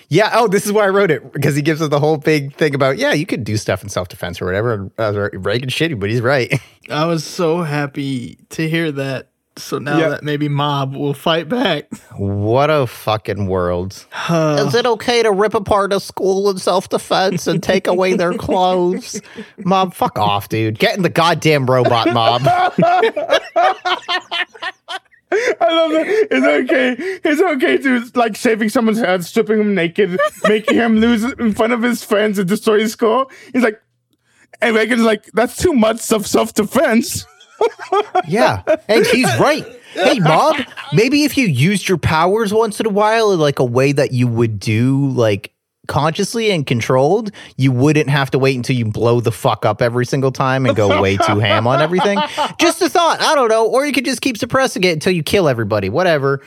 Yeah. Oh, this is why I wrote it because he gives us the whole big thing about, yeah, you could do stuff in self defense or whatever. And I Reigen's shitty, but he's right. I was so happy to hear that. So now Yeah. that maybe Mob will fight back. What a fucking world. Is it okay to rip apart a school in self defense and take away their clothes? Mob, fuck off, dude. Get in the goddamn robot, mob. I love that. It's okay. It's okay to like shaving someone's head, stripping him naked, making him lose in front of his friends and destroy his school. He's like, and Reigen's like, "That's too much of self defense." Yeah. And he's right. Hey, mob, maybe if you used your powers once in a while in like a way that you would do like consciously and controlled, you wouldn't have to wait until you blow the fuck up every single time and go way too ham on everything. Just a thought. I don't know. Or you could just keep suppressing it until you kill everybody. Whatever.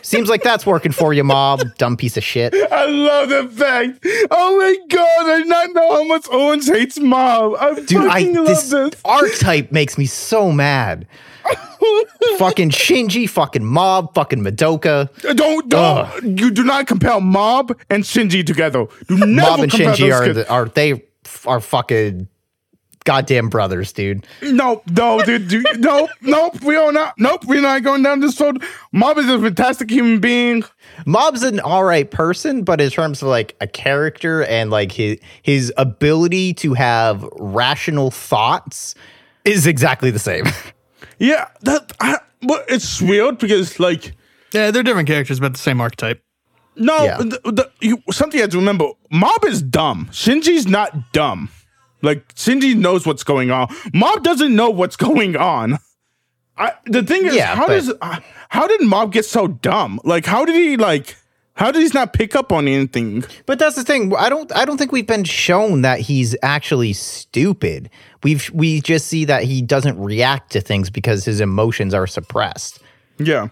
Seems like that's working for you, mob. Dumb piece of shit. I love the fact. Oh my god, I did not know how much Owens hates Mob. I Dude, I love this this. archetype makes me so mad. fucking Shinji, fucking Mob, fucking Madoka. Uh, don't don't you do not compare Mob and Shinji together. Do never Mob and Shinji are the, are they are fucking goddamn brothers, dude. No, no, dude, dude, nope, nope. We are not. Nope, we're not going down this road. Mob is a fantastic human being. Mob's an all right person, but in terms of like a character and like his his ability to have rational thoughts is exactly the same. Yeah, that. I, but it's weird because like Yeah, they're different characters, but the same archetype. no, Yeah. the, the, you, something you have to remember. Mob is dumb. Shinji's not dumb. Like Shinji knows what's going on. Mob doesn't know what's going on. I, the thing is, Yeah, how but- does uh, how did Mob get so dumb? Like, how did he like? How did he not pick up on anything? But that's the thing. I don't. I don't think we've been shown that he's actually stupid. We've we just see that he doesn't react to things because his emotions are suppressed. Yeah.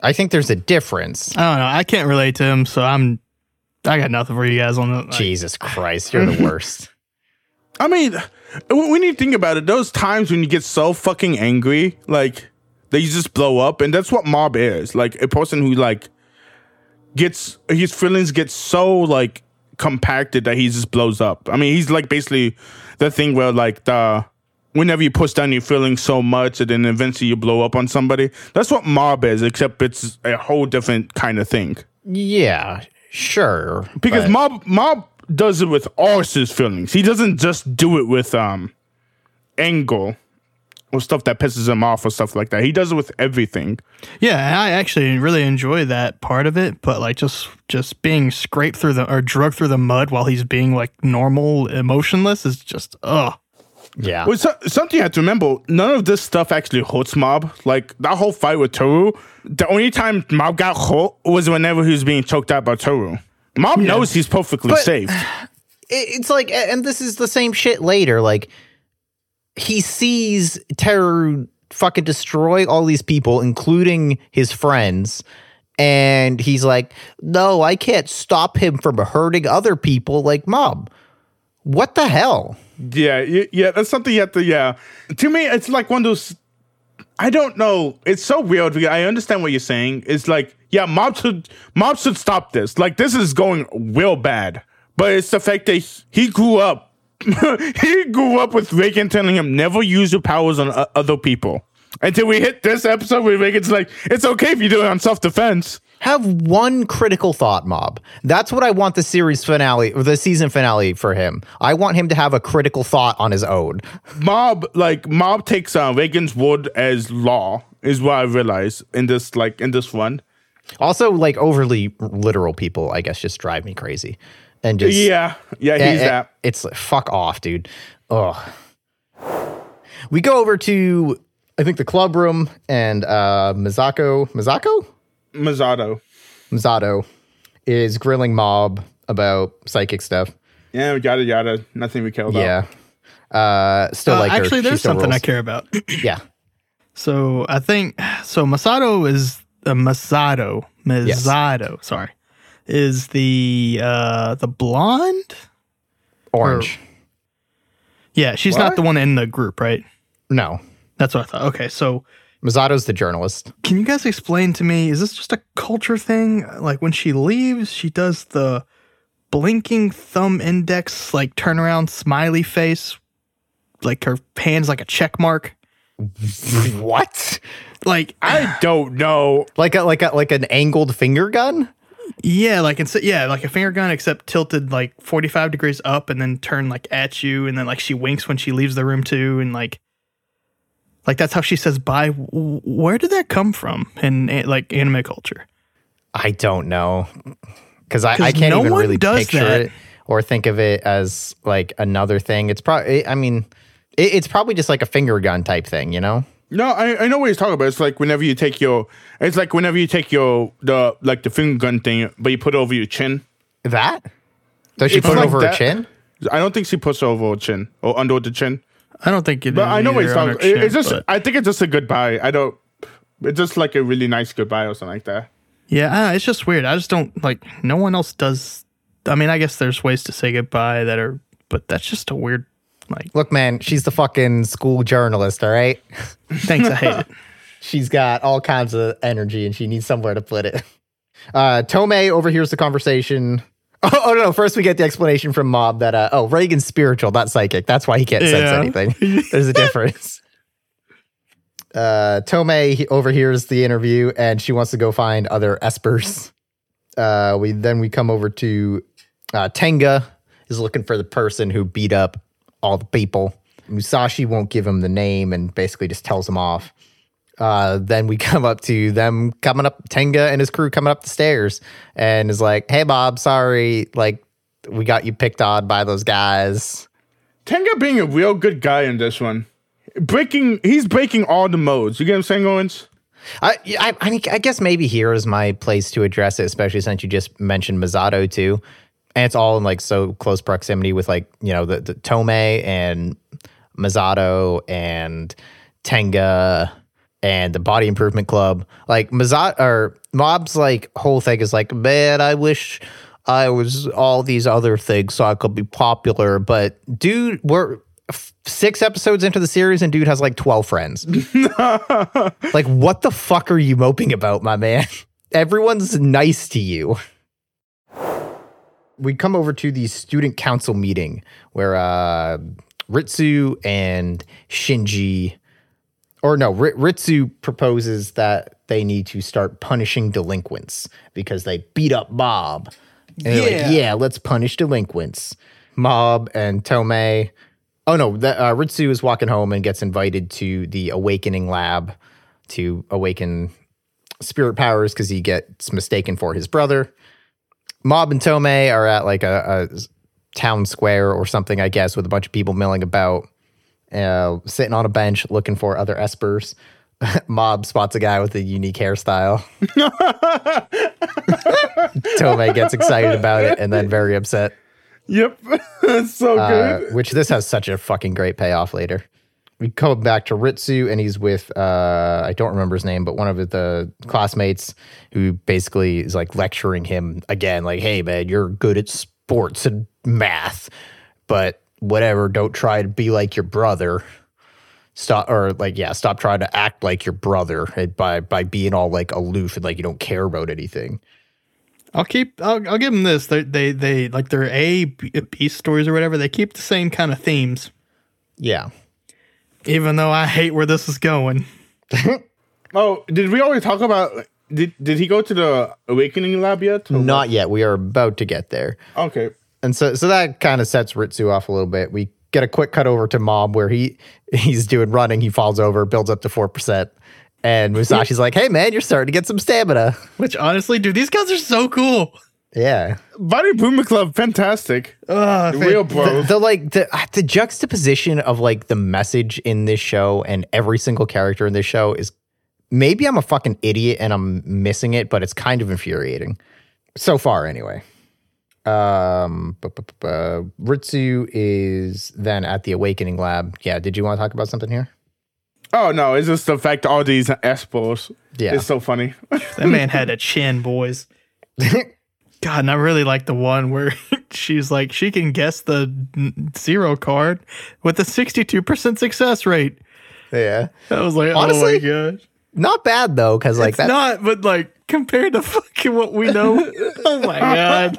I think there's a difference. I don't know. I can't relate to him, so I'm. I got nothing for you guys on the. like, Jesus Christ, you're the worst. I mean, when when you think about it, those times when you get so fucking angry, like that you just blow up, and that's what mob is. Like a person who like gets his feelings get so like compacted that he just blows up. I mean, he's like basically the thing where like the whenever you push down your feelings so much and then eventually you blow up on somebody. That's what mob is, except it's a whole different kind of thing. Yeah, sure. Because but- mob mob does it with all his feelings. He doesn't just do it with um anger or stuff that pisses him off or stuff like that. He does it with everything. Yeah, I actually really enjoy that part of it, but like just just being scraped through the or drugged through the mud while he's being like normal, emotionless is just ugh. yeah. Well, so, something you have to remember: none of this stuff actually hurts Mob. Like that whole fight with Teru, the only time Mob got hurt was whenever he was being choked out by Teru. Mob knows he's perfectly But- safe. it's like and this is the same shit later like he sees terror fucking destroy all these people including his friends and he's like no i can't stop him from hurting other people like mob what the hell Yeah, yeah, that's something you have to. Yeah, to me, it's like one of those. I don't know. It's so weird. I understand what you're saying. It's like, yeah, mob should mob should stop this. Like this is going real bad. But it's the fact that he grew up. he grew up with Reigen telling him never use your powers on o- other people. Until we hit this episode where Reigen's like, it's okay if you do it on self defense. have one critical thought mob that's what i want the series finale or the season finale for him i want him to have a critical thought on his own Mob like mob takes uh, Reigen's word as law is what I realize in this like in this one. also like overly literal people i guess just drive me crazy and just Yeah, yeah, Eh, he's eh, that. It's like, fuck off, dude. Oh, We go over to I think the club room and uh Mizako Mizako? Mazzado. Mizato is grilling Mob about psychic stuff. Yeah, yada yada. Nothing we care about. Yeah. Uh still Uh, like actually, She there's still something I care about. Yeah. so I think so. Masato is the Masato. Masato, sorry, is the uh the blonde. Orange. Yeah, she's not the one in the group, right? No. That's what I thought. Okay, so Mizato's the journalist. can you guys explain to me? Is this just a culture thing? Like when she leaves, she does the blinking thumb index, like turnaround smiley face, like her hands like a check mark. what? Like I don't know. Like a like a like an angled finger gun? Yeah, like it's yeah, like a finger gun, except tilted like forty five degrees up, and then turn like at you, and then like she winks when she leaves the room too, and like, like that's how she says bye. Where did that come from in like anime culture? I don't know. Cause I, I can't no even really picture that. it or think of it as like another thing. It's probably I mean it, it's probably just like a finger gun type thing, you know? No, I, I know what he's talking about. It's like whenever you take your it's like whenever you take your the like the finger gun thing, but you put it over your chin. That? Does she It's put it like over that. her chin? I don't think she puts it over her chin or under the chin. I don't think it. But I know what he's talking. her It's just but- I think it's just a goodbye. I don't. It's just like a really nice goodbye or something like that. yeah, I- it's just weird. I just don't like. No one else does. I mean, I guess there's ways to say goodbye that are, but that's just a weird. Like, Look, man, she's the fucking school journalist, all right? thanks, I hate it. She's got all kinds of energy and she needs somewhere to put it. Uh Tomei overhears the conversation. Oh, oh no, first we get the explanation from Mob that uh oh Reigen's spiritual, not psychic. That's why he can't sense Yeah. anything. There's a difference. Uh Tomei he overhears the interview and she wants to go find other espers. Uh we then we come over to uh Tenga is looking for the person who beat up all the people. Musashi won't give him the name and basically just tells him off. Uh, then we come up to them coming up, Tenga and his crew coming up the stairs and is like, hey, Mob, sorry. Like, we got you picked on by those guys. Tenga being a real good guy in this one, breaking he's breaking all the modes. You get what I'm saying, Owens? I, I, I, mean, I guess maybe here is my place to address it, especially since you just mentioned Mazato too. And it's all in like so close proximity with like, you know, the, the Tomei and Mazato and Tenga and the Body Improvement Club. Like Mazato or Mob's like whole thing is like, man, I wish I was all these other things so I could be popular. But dude, we're six episodes into the series and dude has like 12 friends. like, what the fuck are you moping about, my man? Everyone's nice to you. We come over to the student council meeting where uh, Ritsu and Shinji, or no, R- Ritsu proposes that they need to start punishing delinquents because they beat up Mob. And Yeah. like, yeah, let's punish delinquents. Mob and Tomei. Oh no, the, uh, Ritsu is walking home and gets invited to the Awakening Lab to awaken spirit powers because he gets mistaken for his brother. Mob and Tomei are at like a, a town square or something, I guess, with a bunch of people milling about, uh, sitting on a bench looking for other espers. Mob spots a guy with a unique hairstyle. Tomei gets excited about it and then very upset. Yep. That's so Uh, good. which this has such a fucking great payoff later. We come back to Ritsu and he's with uh, I don't remember his name, but one of the classmates who basically is like lecturing him again, like, "Hey man, you're good at sports and math, but whatever, don't try to be like your brother." Stop or like yeah, stop trying to act like your brother by by being all like aloof and like you don't care about anything. I'll keep. I'll, I'll give them this. They they they like their A B stories or whatever. They keep the same kind of themes, Yeah. Even though I hate where this is going. Oh, did we already talk about? Did Did he go to the awakening lab yet? Or what? Not yet. We are about to get there. Okay. And so so that kind of sets Ritsu off a little bit. We get a quick cut over to Mob where he he's doing running, he falls over, builds up to four percent. And Musashi's like, hey man, you're starting to get some stamina. Which honestly, dude, these guys are so cool. Yeah. Body Boomer Club, fantastic. Uh, Real The, bro. the like the uh, the juxtaposition of like the message in this show and every single character in this show is maybe I'm a fucking idiot and I'm missing it, but it's kind of infuriating. So far anyway. Um bu- bu- bu- bu- Ritsu is then at the awakening lab. Yeah, did you want to talk about something here? Oh no, it's just the fact all these espos. Yeah. It's so funny. that man had a chin, boys. God, and I really like the one where she's like, she can guess the zero card with a 62% success rate. yeah. I was like, Honestly, oh my God. Not bad though, because like It's that. not, but like compared to fucking what we know. oh my God.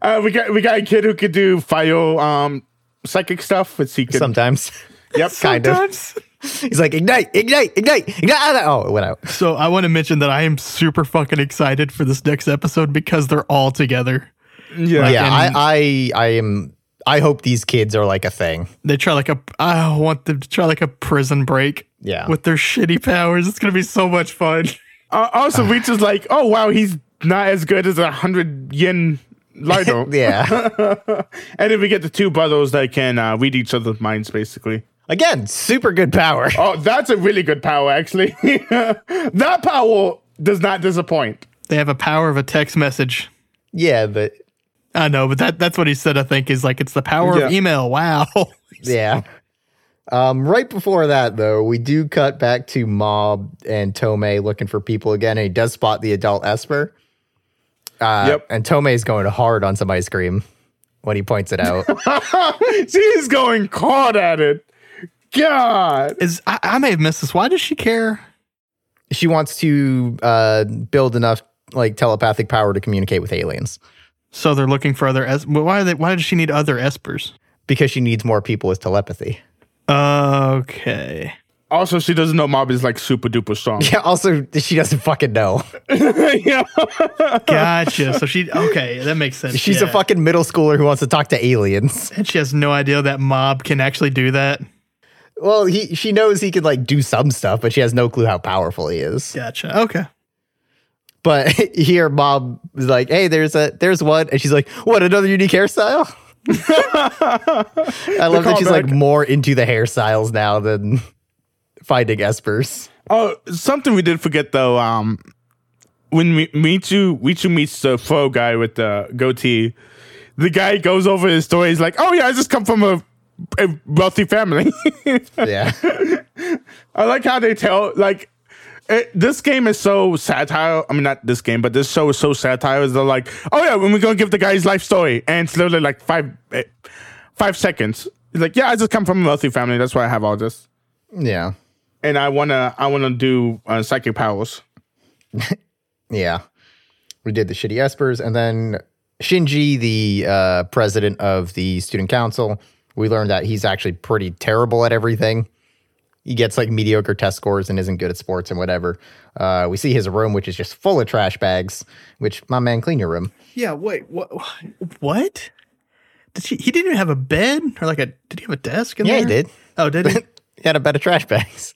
uh, we got we got a kid who could do fire um psychic stuff, which he could. sometimes. yep. kind of. Sometimes. He's like ignite, ignite, ignite, ignite. Oh, it went out. So I want to mention that I am super fucking excited for this next episode because they're all together. Yeah. yeah, I, I, I am. I hope these kids are like a thing. They try like a, I want them to try like a prison break Yeah. with their shitty powers. It's gonna be so much fun. Uh, also, Reach is like, oh wow, he's not as good as a hundred yen Lido. yeah. and then we get the two brothers that can uh, read each other's minds, basically. Again, super good power. Oh, that's a really good power, actually. that power does not disappoint. They have a power of a text message. Yeah, but I know, but that that's what he said. I think is like it's the power of email. Wow. yeah. Um, right before that, though, we do cut back to Mob and Tomei looking for people again, and he does spot the adult Esper. Uh, Yep. And Tomei's going hard on some ice cream when he points it out. She's going hard at it. God. Is I, I may have missed this. Why does she care? she wants to uh, build enough like telepathic power to communicate with aliens So they're looking for other. Es- why are they? Why does she need other espers? because she needs more people with telepathy. Okay. Also, she doesn't know Mob is like super duper strong. Yeah. Also, she doesn't fucking know. yeah. Gotcha. so she okay. That makes sense. She's a fucking middle schooler who wants to talk to aliens. and she has no idea that mob can actually do that. Well, he she knows he can like do some stuff, but she has no clue how powerful he is. Gotcha. Okay. But here, mob is like, "Hey, there's a there's one," and she's like, "What? Another unique hairstyle?" I love that she's like more into the hairstyles now than finding espers. Oh, something we did forget though. Um, when we Michu Michu meets the faux guy with the goatee, the guy goes over his story. He's like, "Oh yeah, I just come from a, a wealthy family." Yeah, I like how they tell like it, this game is so satire. I mean, not this game, but this show is so satire. Is they're like, oh yeah, when we're gonna give the guy his life story, and it's literally like five, eh, five seconds. He's like, yeah, I just come from a wealthy family. That's why I have all this, Yeah. and I wanna, I wanna do uh, psychic powers. Yeah. We did the shitty espers. And then Shinji, the uh, president of the student council, we learned that he's actually pretty terrible at everything. He gets like mediocre test scores and isn't good at sports and whatever. Uh, we see his room, which is just full of trash bags, which, my man, clean your room. Yeah, wait, what? What? Did he? He didn't even have a bed or like a. Did he have a desk in Yeah, there? he did. Oh, did he? He had a bed of trash bags.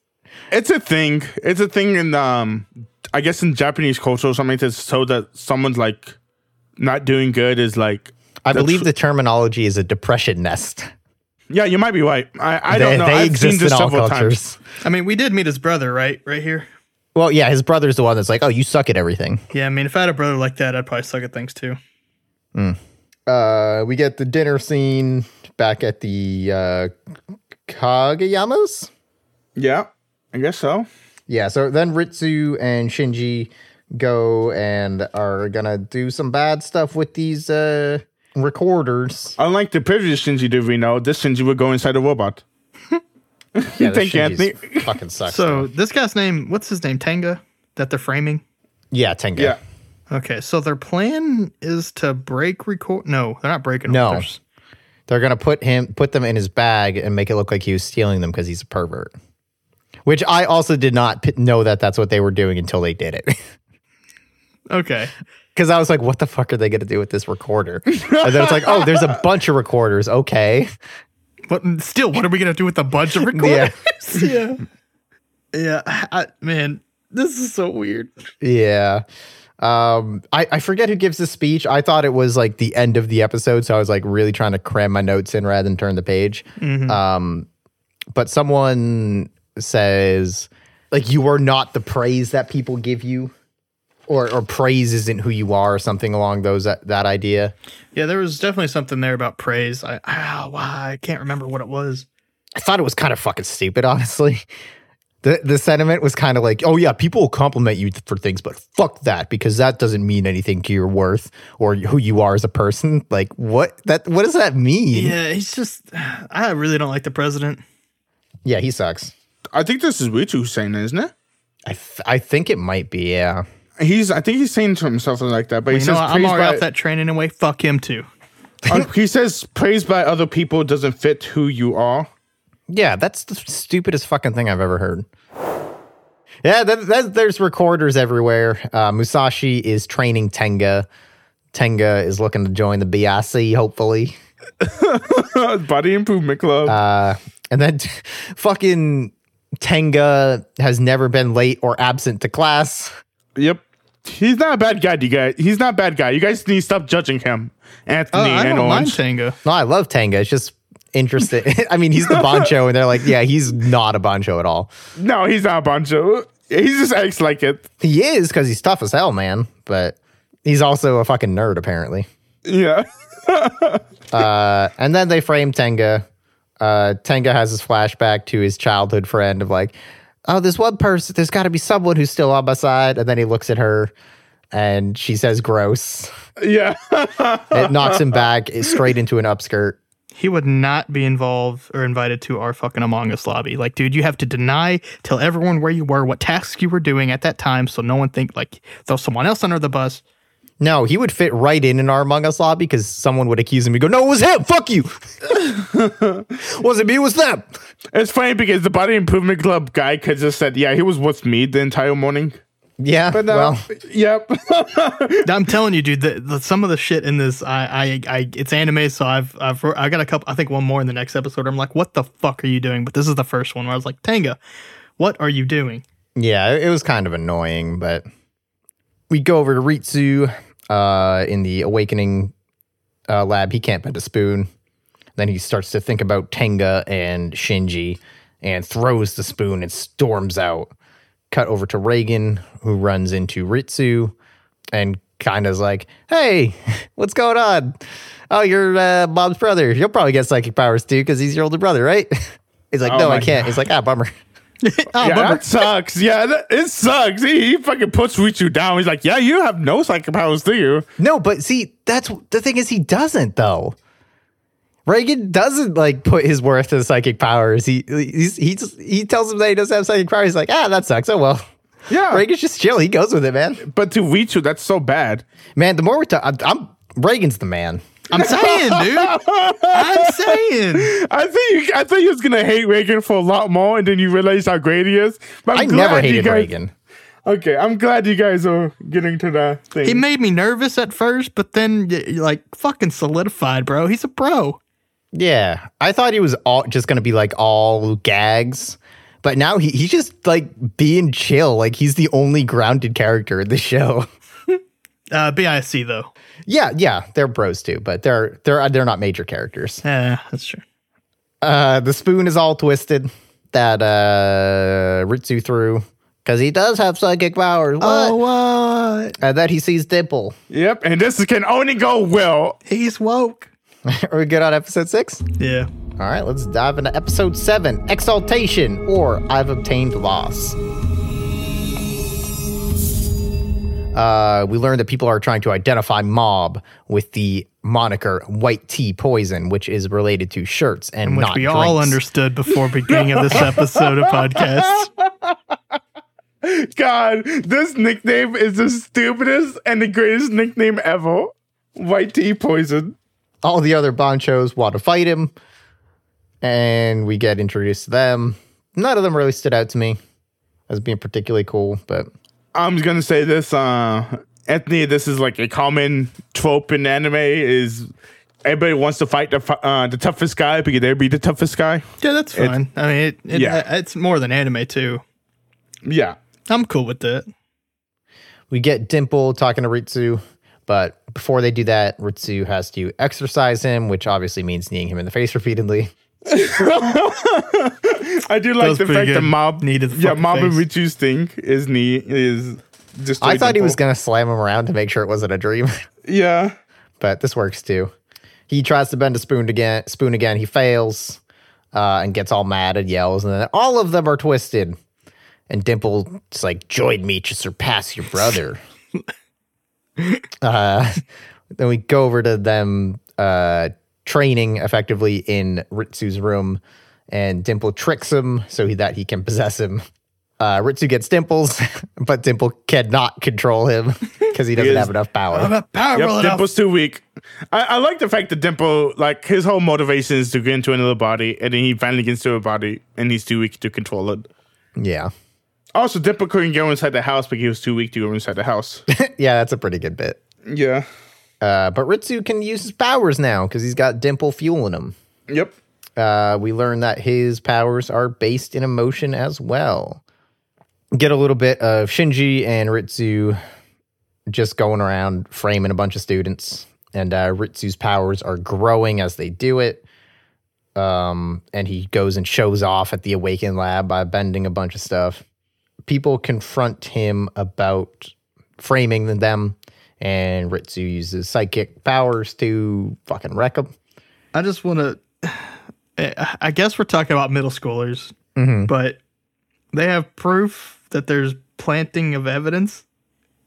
It's a thing. It's a thing in um, I guess in Japanese culture or something to so that someone's like not doing good is like. I believe tr- the terminology is a depression nest. Yeah, you might be right. I, I they, don't know. They I've seen exist this in all several cultures. times. I mean, we did meet his brother, right? Right here. Well, yeah, his brother's the one that's like, oh, you suck at everything. Yeah, I mean, if I had a brother like that, I'd probably suck at things too. Uh, we get the dinner scene back at the uh, Kageyama's. Yeah, I guess so. Yeah, so then Ritsu and Shinji go and are gonna do some bad stuff with these uh, recorders. Unlike the previous Shinji did we know, this Shinji would go inside a robot. Yeah, Thank you, Shinji's Anthony. Fucking sucks. So this guy's name, what's his name? Tenga, that they're framing. yeah, Tenga. Yeah. Okay, so their plan is to break record. No, they're not breaking. No. recorders. They're gonna put him put them in his bag and make it look like he was stealing them because he's a pervert. Which I also did not p- know that that's what they were doing until they did it. Okay. Because I was like, what the fuck are they going to do with this recorder? And then it's like, oh, there's a bunch of recorders. Okay. But still, what are we gonna do with a bunch of recorders? Yeah. yeah. Yeah, I, man, this is so weird. Yeah. Um, I, I forget who gives the speech. I thought it was like the end of the episode. So I was like really trying to cram my notes in rather than turn the page. Um, but someone says, like, you are not the praise that people give you. Or, or praise isn't who you are, or something along those that, that idea. Yeah, there was definitely something there about praise. I ah, why I can't remember what it was. I thought it was kind of fucking stupid, honestly. The the sentiment was kind of like, oh yeah, people will compliment you for things, but fuck that because that doesn't mean anything to your worth or who you are as a person. Like what that what does that mean? Yeah, Yeah, he's just. I really don't like the president. Yeah, he sucks. I think this is Ritsu who's saying isn't it? I th- I think it might be. Yeah, He's I think he's saying to himself something like that, but he You says know, what? I'm praised already by, off that train anyway. Fuck him too. uh, he says praised by other people doesn't fit who you are. yeah, that's the stupidest fucking thing I've ever heard. Yeah, that, that, there's recorders everywhere. Uh, Musashi is training Tenga. Tenga is looking to join the BIC, hopefully. Body Improvement Club. Uh, and then fucking Tenga has never been late or absent to class. yep. He's not a bad guy, you guys. He's not a bad guy. You guys need to stop judging him. Oh, Anthony I and don't mind Orange. Tenga. No, I love Tenga. It's just interesting. I mean, he's the Boncho, and they're like, yeah, he's not a Boncho at all. No, he's not a Bancho. He just acts like it. He is because he's tough as hell, man. But he's also a fucking nerd, apparently. Yeah. Uh, and then they frame Tenga. Uh, Tenga has his flashback to his childhood friend of like, oh, there's one person, there's got to be someone who's still on my side. And then he looks at her and she says, gross. Yeah. It knocks him back straight into an upskirt. He would not be involved or invited to our fucking Among Us lobby. Like, dude, you have to deny, tell everyone where you were, what tasks you were doing at that time, so no one think like throw someone else under the bus. No, he would fit right in in our Among Us lobby because someone would accuse him. He'd go, no, it was him. Fuck you. Wasn't me, it was them. it's funny because the Body Improvement Club guy could just said, yeah, he was with me the entire morning. Yeah. But no. well, yep. I'm telling you, dude, the, the, some of the shit in this, I, I, I, it's anime, so I've, I've, I got a couple, I think one more in the next episode. I'm like, what the fuck are you doing? But this is the first one where I was like, Tenga, what are you doing? yeah, it was kind of annoying, but we go over to Ritsu uh, in the Awakening uh, lab. He can't bend a spoon. Then he starts to think about Tenga and Shinji and throws the spoon and storms out. Cut over to Reigen, who runs into Ritsu and kind of is like, hey, what's going on? Oh, you're uh, Mob's brother. You'll probably get psychic powers too because he's your older brother, right? He's like, Oh no, I can't. He's like, ah, bummer. Oh, yeah, bummer. that sucks. Yeah, that, it sucks. He, he fucking puts Richu down. He's like, yeah, you have no psychic powers, do you? No, but see, that's the thing is he doesn't though. Reigen doesn't like put his worth to psychic powers. He he's, he just, he tells him that he doesn't have psychic powers. He's like, ah, that sucks. Oh well. Yeah. Reigen's just chill. He goes with it, man. But to Richu, that's so bad. Man, the more we talk, I'm Reigen's the man. I'm saying, dude. I'm saying. I think you, I thought you was gonna hate Reigen for a lot more, and then you realize how great he is. But I'm I glad never you hated guys- Reigen. Okay, I'm glad you guys are getting to that thing. He made me nervous at first, but then y- like fucking solidified, bro. He's a pro. Yeah, I thought he was all just gonna be like all gags, but now he, he's just like being chill. Like he's the only grounded character in the show. Uh, BIC though. yeah, yeah, they're bros too, but they're they're they're not major characters. Yeah, that's true. Uh, the spoon is all twisted that uh Ritsu threw because he does have psychic powers. What? Oh, what? And then he sees Dimple. Yep, and this can only go well. He's woke. Are we good on episode six? Yeah. All right, let's dive into episode seven Exaltation or I've Obtained Loss. Uh, we learned that people are trying to identify Mob with the moniker White T Poison, which is related to shirts and Which not we all understood before beginning of this episode of podcast. God, this nickname is the stupidest and the greatest nickname ever. White T poison. All the other Bonchos want to fight him, and we get introduced to them. None of them really stood out to me as being particularly cool, but I'm gonna say this, uh, Anthony. This is like a common trope in anime. Is everybody wants to fight the fu- uh, the toughest guy because they be the toughest guy? Yeah, that's fine. I mean, it, it, Yeah. it's more than anime too. Yeah. I'm cool with that. We get Dimple talking to Ritsu, but before they do that, Ritsu has to exercise him, which obviously means kneeing him in the face repeatedly. I do like the pretty fact that good. Mob, Knee to the yeah, fucking Mob and face. Richu's thing is knee is just. I thought he was going to slam him around to make sure it wasn't a dream, Yeah. but this works too. He tries to bend a spoon again, spoon again. He fails uh, and gets all mad and yells, and then all of them are twisted. And Dimple is like, "Join me to surpass your brother." uh, then we go over to them uh, training effectively in Ritsu's room, and Dimple tricks him so he, that he can possess him. Uh, Ritsu gets Dimples, but Dimple cannot control him because he doesn't is- have enough power. I'm not powerful Yep, enough. Dimple's too weak. I, I like the fact that Dimple, like his whole motivation is to get into another body, and then he finally gets into a body, and he's too weak to control it. Yeah, Also, Dimple couldn't go inside the house because he was too weak to go inside the house. yeah, that's a pretty good bit. yeah. Uh, but Ritsu can use his powers now because he's got Dimple fueling him. Yep. Uh, we learn that his powers are based in emotion as well. Get a little bit of Shinji and Ritsu just going around framing a bunch of students, and uh, Ritsu's powers are growing as they do it. Um, and he goes and shows off at the Awaken Lab by bending a bunch of stuff. People confront him about framing them, and Ritsu uses psychic powers to fucking wreck them. I just want to. I guess we're talking about middle schoolers, Mhm. but they have proof that there's planting of evidence,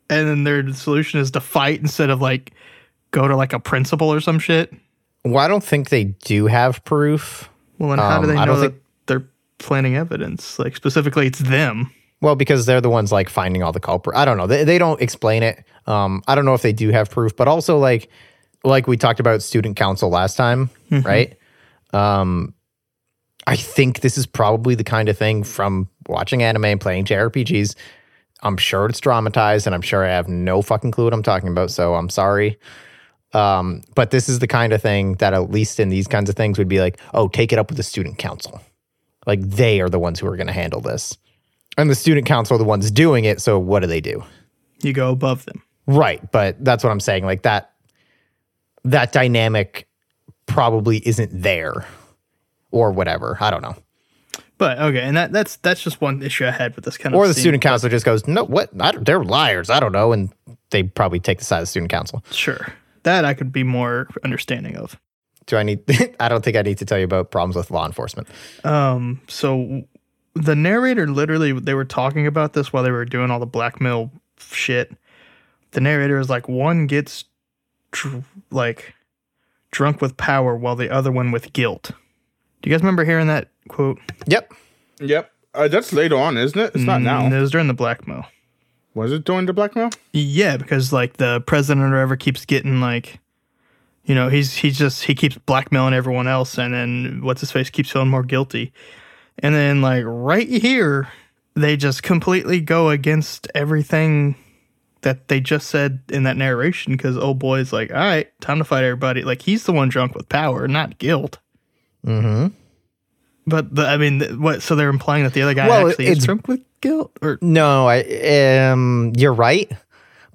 and then their solution is to fight instead of like go to like a principal or some shit. Well, I don't think they do have proof. Well, then how do Um, they I know that think- they're planting evidence? Like specifically, it's them. Well, because they're the ones like finding all the culprit. I don't know. They, they don't explain it. Um, I don't know if they do have proof, but also like like we talked about student council last time, right? Um, I think this is probably the kind of thing from watching anime and playing JRPGs. I'm sure it's dramatized, and I'm sure I have no fucking clue what I'm talking about. So I'm sorry. Um, but this is the kind of thing that at least in these kinds of things would be like, oh, take it up with the student council. Like they are the ones who are going to handle this. And the student council are the ones doing it. So what do they do? You go above them. Right. But that's what I'm saying. Like that, that dynamic probably isn't there or whatever. I don't know. But okay, and that that's that's just one issue I had with this kind of. Or the scene. student council just goes, no, what? I don't, they're liars. I don't know. And they probably take the side of the student council. Sure, that I could be more understanding of. Do I need, I don't think I need to tell you about problems with law enforcement. Um, so the narrator literally they were talking about this while they were doing all the blackmail shit. The narrator is like one gets dr- like drunk with power while the other one with guilt. Do you guys remember hearing that quote? Yep. Yep. Uh, that's later on, isn't it? It's not Mm, now. It was during the blackmail. Was it during the blackmail? Yeah, because like the president or whatever keeps getting like, you know, he's he's just he keeps blackmailing everyone else, and then what's his face keeps feeling more guilty, and then like right here, they just completely go against everything that they just said in that narration because old boy's like, all right, time to fight everybody. Like he's the one drunk with power, not guilt. Mm-hmm. But the, I mean, what? So they're implying that the other guy Well, actually is drunk with guilt, or No, I um you're right.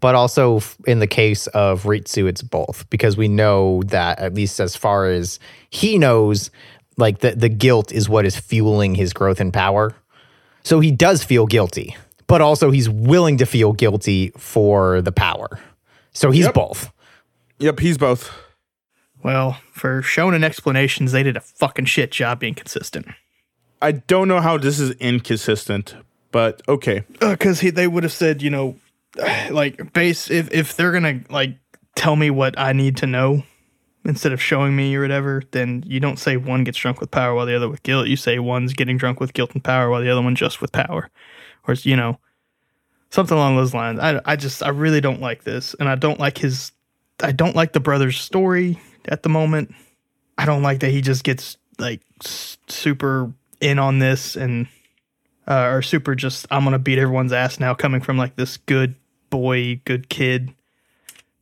But also in the case of Ritsu, it's both because we know that at least as far as he knows, like the, the guilt is what is fueling his growth in power. So he does feel guilty, but also he's willing to feel guilty for the power. So he's Yep. both. Yep, he's both. well, for shonen explanations, they did a fucking shit job being consistent. I don't know how this is inconsistent, but okay. Uh, because he they would have said you know like base if if they're gonna like tell me what i need to know instead of showing me or whatever then you don't say one gets drunk with power while the other with guilt you say one's getting drunk with guilt and power while the other one just with power or you know something along those lines i i just i really don't like this and i don't like his i don't like the brother's story at the moment i don't like that he just gets like s- super in on this and uh, or super just I'm gonna beat everyone's ass now, coming from like this good boy, good kid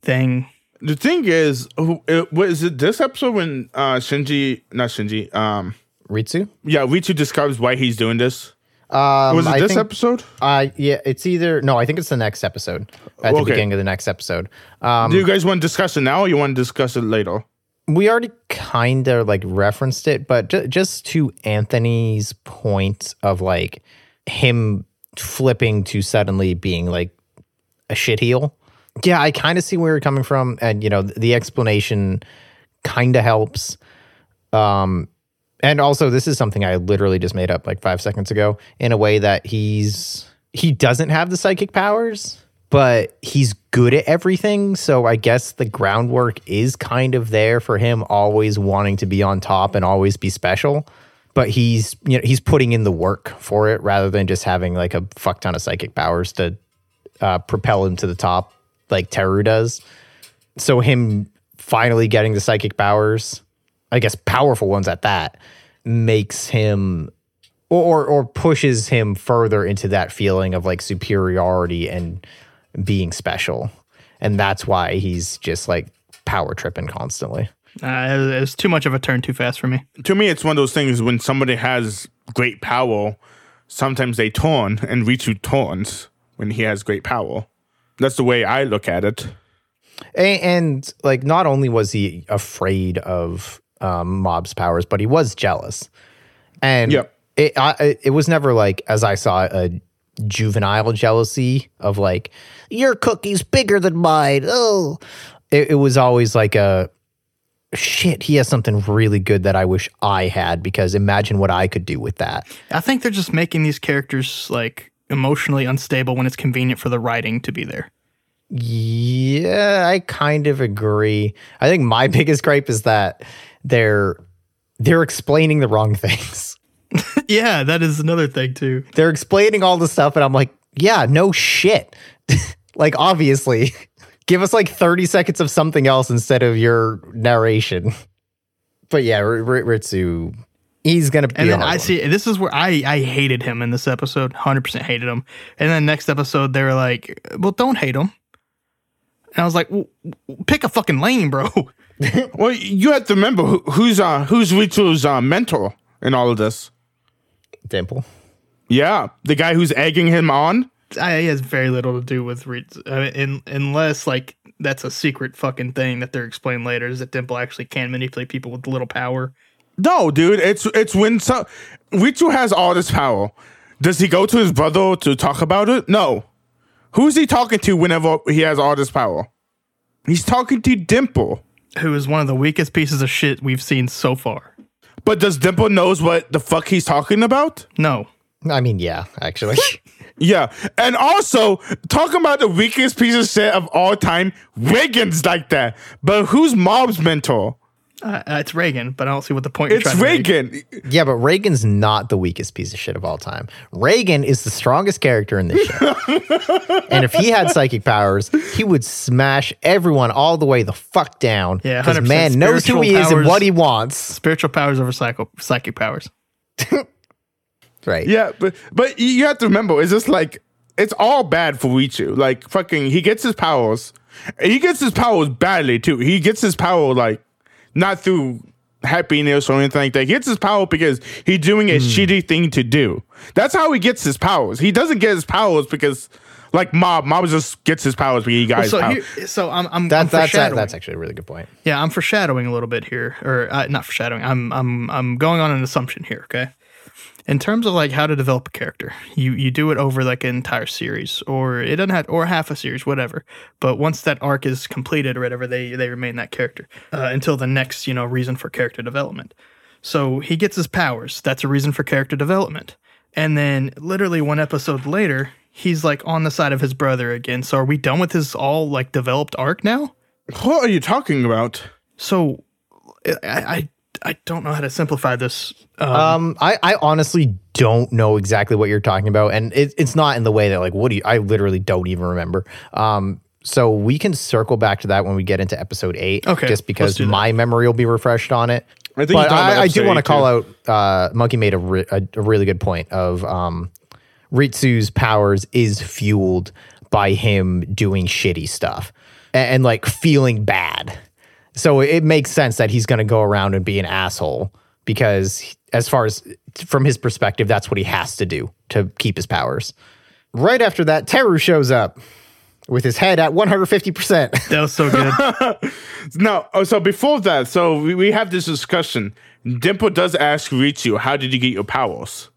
thing. The thing is, who- it, was it this episode when uh, Shinji, not Shinji, um, Ritsu? yeah, Ritsu describes why he's doing this? Um, Was it I this think- episode? Uh, yeah, it's either no. I think it's the next episode at the Okay. beginning of the next episode. Um, Do you guys want to discuss it now or you want to discuss it later? we already kind of like referenced it, but ju- just to Anthony's point of like him flipping to suddenly being like a shitheel. Yeah, I kind of see where you're coming from, and you know the explanation kind of helps. Um, and also this is something I literally just made up like five seconds ago in a way that he's he doesn't have the psychic powers, but he's good at everything. So I guess the groundwork is kind of there for him always wanting to be on top and always be special. But he's you know he's putting in the work for it rather than just having like a fuck ton of psychic powers to uh, propel him to the top like Teru does. So him finally getting the psychic powers, I guess powerful ones at that, makes him or or pushes him further into that feeling of like superiority and being special. And that's why he's just like power tripping constantly. Uh, it, was, too much of a turn too fast for me. To me, it's one of those things when somebody has great power, sometimes they turn, and Ritsu turns when he has great power. That's the way I look at it. And, and like not only was he afraid of um, Mob's powers, but he was jealous. And Yep. it I, it was never like as I saw a juvenile jealousy of like your cookie's bigger than mine. Oh, it, it was always like a shit. He has something really good that I wish I had because imagine what I could do with that. I think they're just making these characters like emotionally unstable when it's convenient for the writing to be there. Yeah, I kind of agree. I think my biggest gripe is that they're they're explaining the wrong things. yeah, that is another thing too. They're explaining all the stuff and I'm like, yeah, no shit. like obviously, give us like 30 seconds of something else instead of your narration. But yeah, R- R- Ritsu he's to be And then I one. see this is where I I hated him in this episode. Hundred percent hated him. And then next episode they were like, "Well, don't hate him." And I was like, "W- w- "Pick a fucking lane, bro." Well, you have to remember who, who's uh, who's Ritsu's uh, mentor in all of this. Dimple. Yeah, the guy who's egging him on. I, he has very little to do with Reed, I mean, in, unless like that's a secret fucking thing that they're explained later. Is that Dimple actually can manipulate people with little power? No, dude, it's it's when so Ritu has all this power. Does he go to his brother to talk about it? No. Who's he talking to whenever he has all this power? He's talking to Dimple. Who is one of the weakest pieces of shit we've seen so far? But does Dimple knows what the fuck he's talking about? No, I mean, yeah, actually. Yeah, and also talking about the weakest piece of shit of all time, Wiggins like that. But who's Mob's mentor? Uh, uh, it's Reigen, but I don't see what the point. You're It's trying to make. Reigen. yeah, but Reigen's not the weakest piece of shit of all time. Reagan is the strongest character in this show. and if he had psychic powers, he would smash everyone all the way the fuck down. Yeah, because 100% man knows who he spiritual is and what he wants. Spiritual powers over psycho psychic powers. Right. Yeah, but but you have to remember, it's just like it's all bad for Ritsu. Like fucking, he gets his powers. He gets his powers badly too. He gets his power like not through happiness or anything like that. He gets his power because he's doing a shitty thing to do. That's how he gets his powers. He doesn't get his powers because like Mob, Mob just gets his powers because he got his So power. here, so I'm I'm, That, I'm that's, that, that's actually a really good point. Yeah, I'm foreshadowing a little bit here, or uh, not foreshadowing. I'm I'm I'm going on an assumption here. Okay, in terms of like how to develop a character, you you do it over like an entire series, or it doesn't have, or half a series, whatever. But once that arc is completed or whatever, they they remain that character uh, until the next you know reason for character development. So he gets his powers. That's a reason for character development. And then literally one episode later, he's like on the side of his brother again. So are we done with his all like developed arc now? what are you talking about? So I I, I don't know how to simplify this. Um, Um, I, I honestly don't know exactly what you're talking about, and it, it's not in the way that like what do you? I literally don't even remember. Um, so we can circle back to that when we get into episode eight. Okay, just because let's do that. my memory will be refreshed on it. I think but I, I do want to call too. out. Uh, Monkey made a, re- a, a really good point of um, Ritsu's powers is fueled by him doing shitty stuff and, and like feeling bad. So it makes sense that he's going to go around and be an asshole because, as far as from his perspective, that's what he has to do to keep his powers. Right after that, Teru shows up with his head at 150%. that was so good. No, oh, so before that, so we, we have this discussion. Dimple does ask Ritsu, "How did you get your powers?"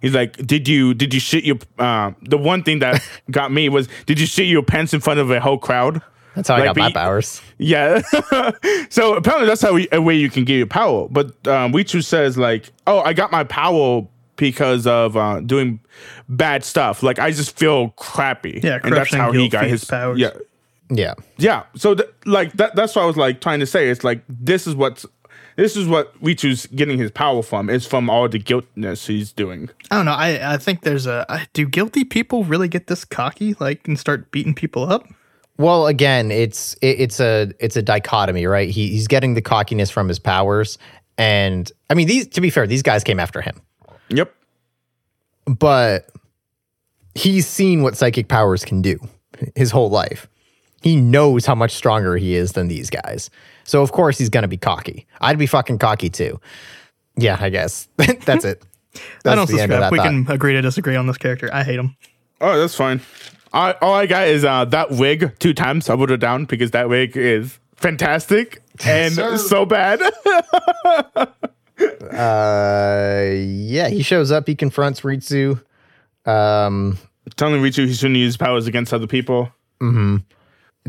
He's like, "Did you did you shit your?" Uh, the one thing that got me was, "Did you shit your pants in front of a whole crowd?" That's how I Like, got my we- powers. Yeah. so apparently that's how we, a way you can get your power. But um, Ritsu says like, "Oh, I got my power because of uh, doing bad stuff. Like I just feel crappy." Yeah, and that's how he got his powers. Yeah, Yeah. yeah. So th- like that that's what I was like trying to say. It's like this is what's this is what Ritsu's getting his power from. It's from all the guiltness he's doing. I don't know. I, I think there's a. I, do guilty people really get this cocky, like, and start beating people up? Well, again, it's it, it's a it's a dichotomy, right? He, he's getting the cockiness from his powers, and I mean, these to be fair, these guys came after him, Yep. but he's seen what psychic powers can do his whole life. He knows how much stronger he is than these guys, so of course he's gonna be cocky. I'd be fucking cocky too. Yeah, I guess that's it. That's I don't the subscribe. We thought. can agree to disagree on this character. I hate him. Oh, that's fine. I, all I got is uh, that wig two times. I wrote it down because that wig is fantastic and Sir. so bad. Uh, yeah, he shows up. He confronts Ritsu. Um, Telling Ritsu he shouldn't use powers against other people.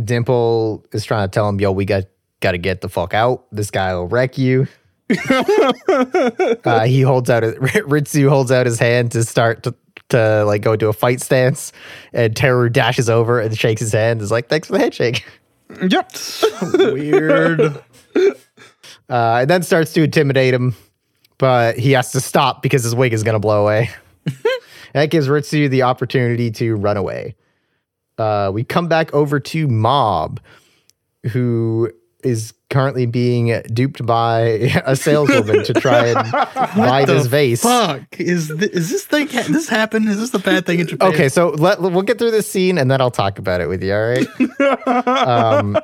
Dimple is trying to tell him, "Yo, we got got to get the fuck out. This guy will wreck you." uh, he holds out. His, Ritsu holds out his hand to start to, to like go into a fight stance, and Teru dashes over and shakes his hand. Is like, "Thanks for the handshake." Yep. Weird. Uh, and then starts to intimidate him, but he has to stop because his wig is going to blow away. that gives Ritsu the opportunity to run away. Uh, we come back over to Mob, who is currently being duped by a saleswoman to try and buy this vase. Fuck is th- is this thing? Ha- this happen? Is this the bad thing in Japan? Okay, so let, we'll get through this scene and then I'll talk about it with you. All right. um,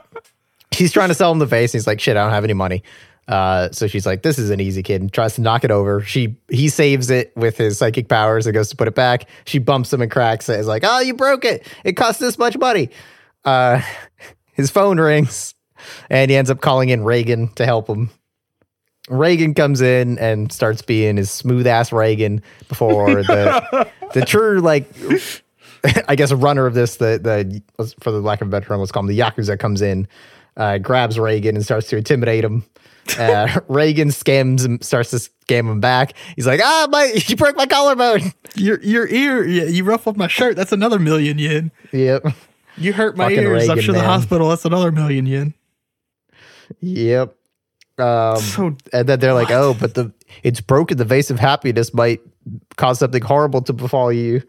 he's trying to sell him the vase. And he's like, "Shit, I don't have any money." Uh, so she's like, "This is an easy kid." And tries to knock it over. She he saves it with his psychic powers and goes to put it back. She bumps him and cracks it. Is like, "Oh, you broke it. It cost this much money." Uh, his phone rings, and he ends up calling in Reigen to help him. Reigen comes in and starts being his smooth ass Reigen before the the true like I guess a runner of this the the for the lack of a better term let's call him the yakuza comes in, uh, grabs Reigen and starts to intimidate him. Uh, Reigen scams him, starts to scam him back. He's like, ah, my, you broke my collarbone. Your your ear, yeah, you ruffled my shirt. That's another million yen. Yep. You hurt my Fucking ears. I'm Reigen, sure the man. hospital. That's another million yen. Yep. Um, So and then they're like, oh, but the it's broken. The vase of happiness might cause something horrible to befall you.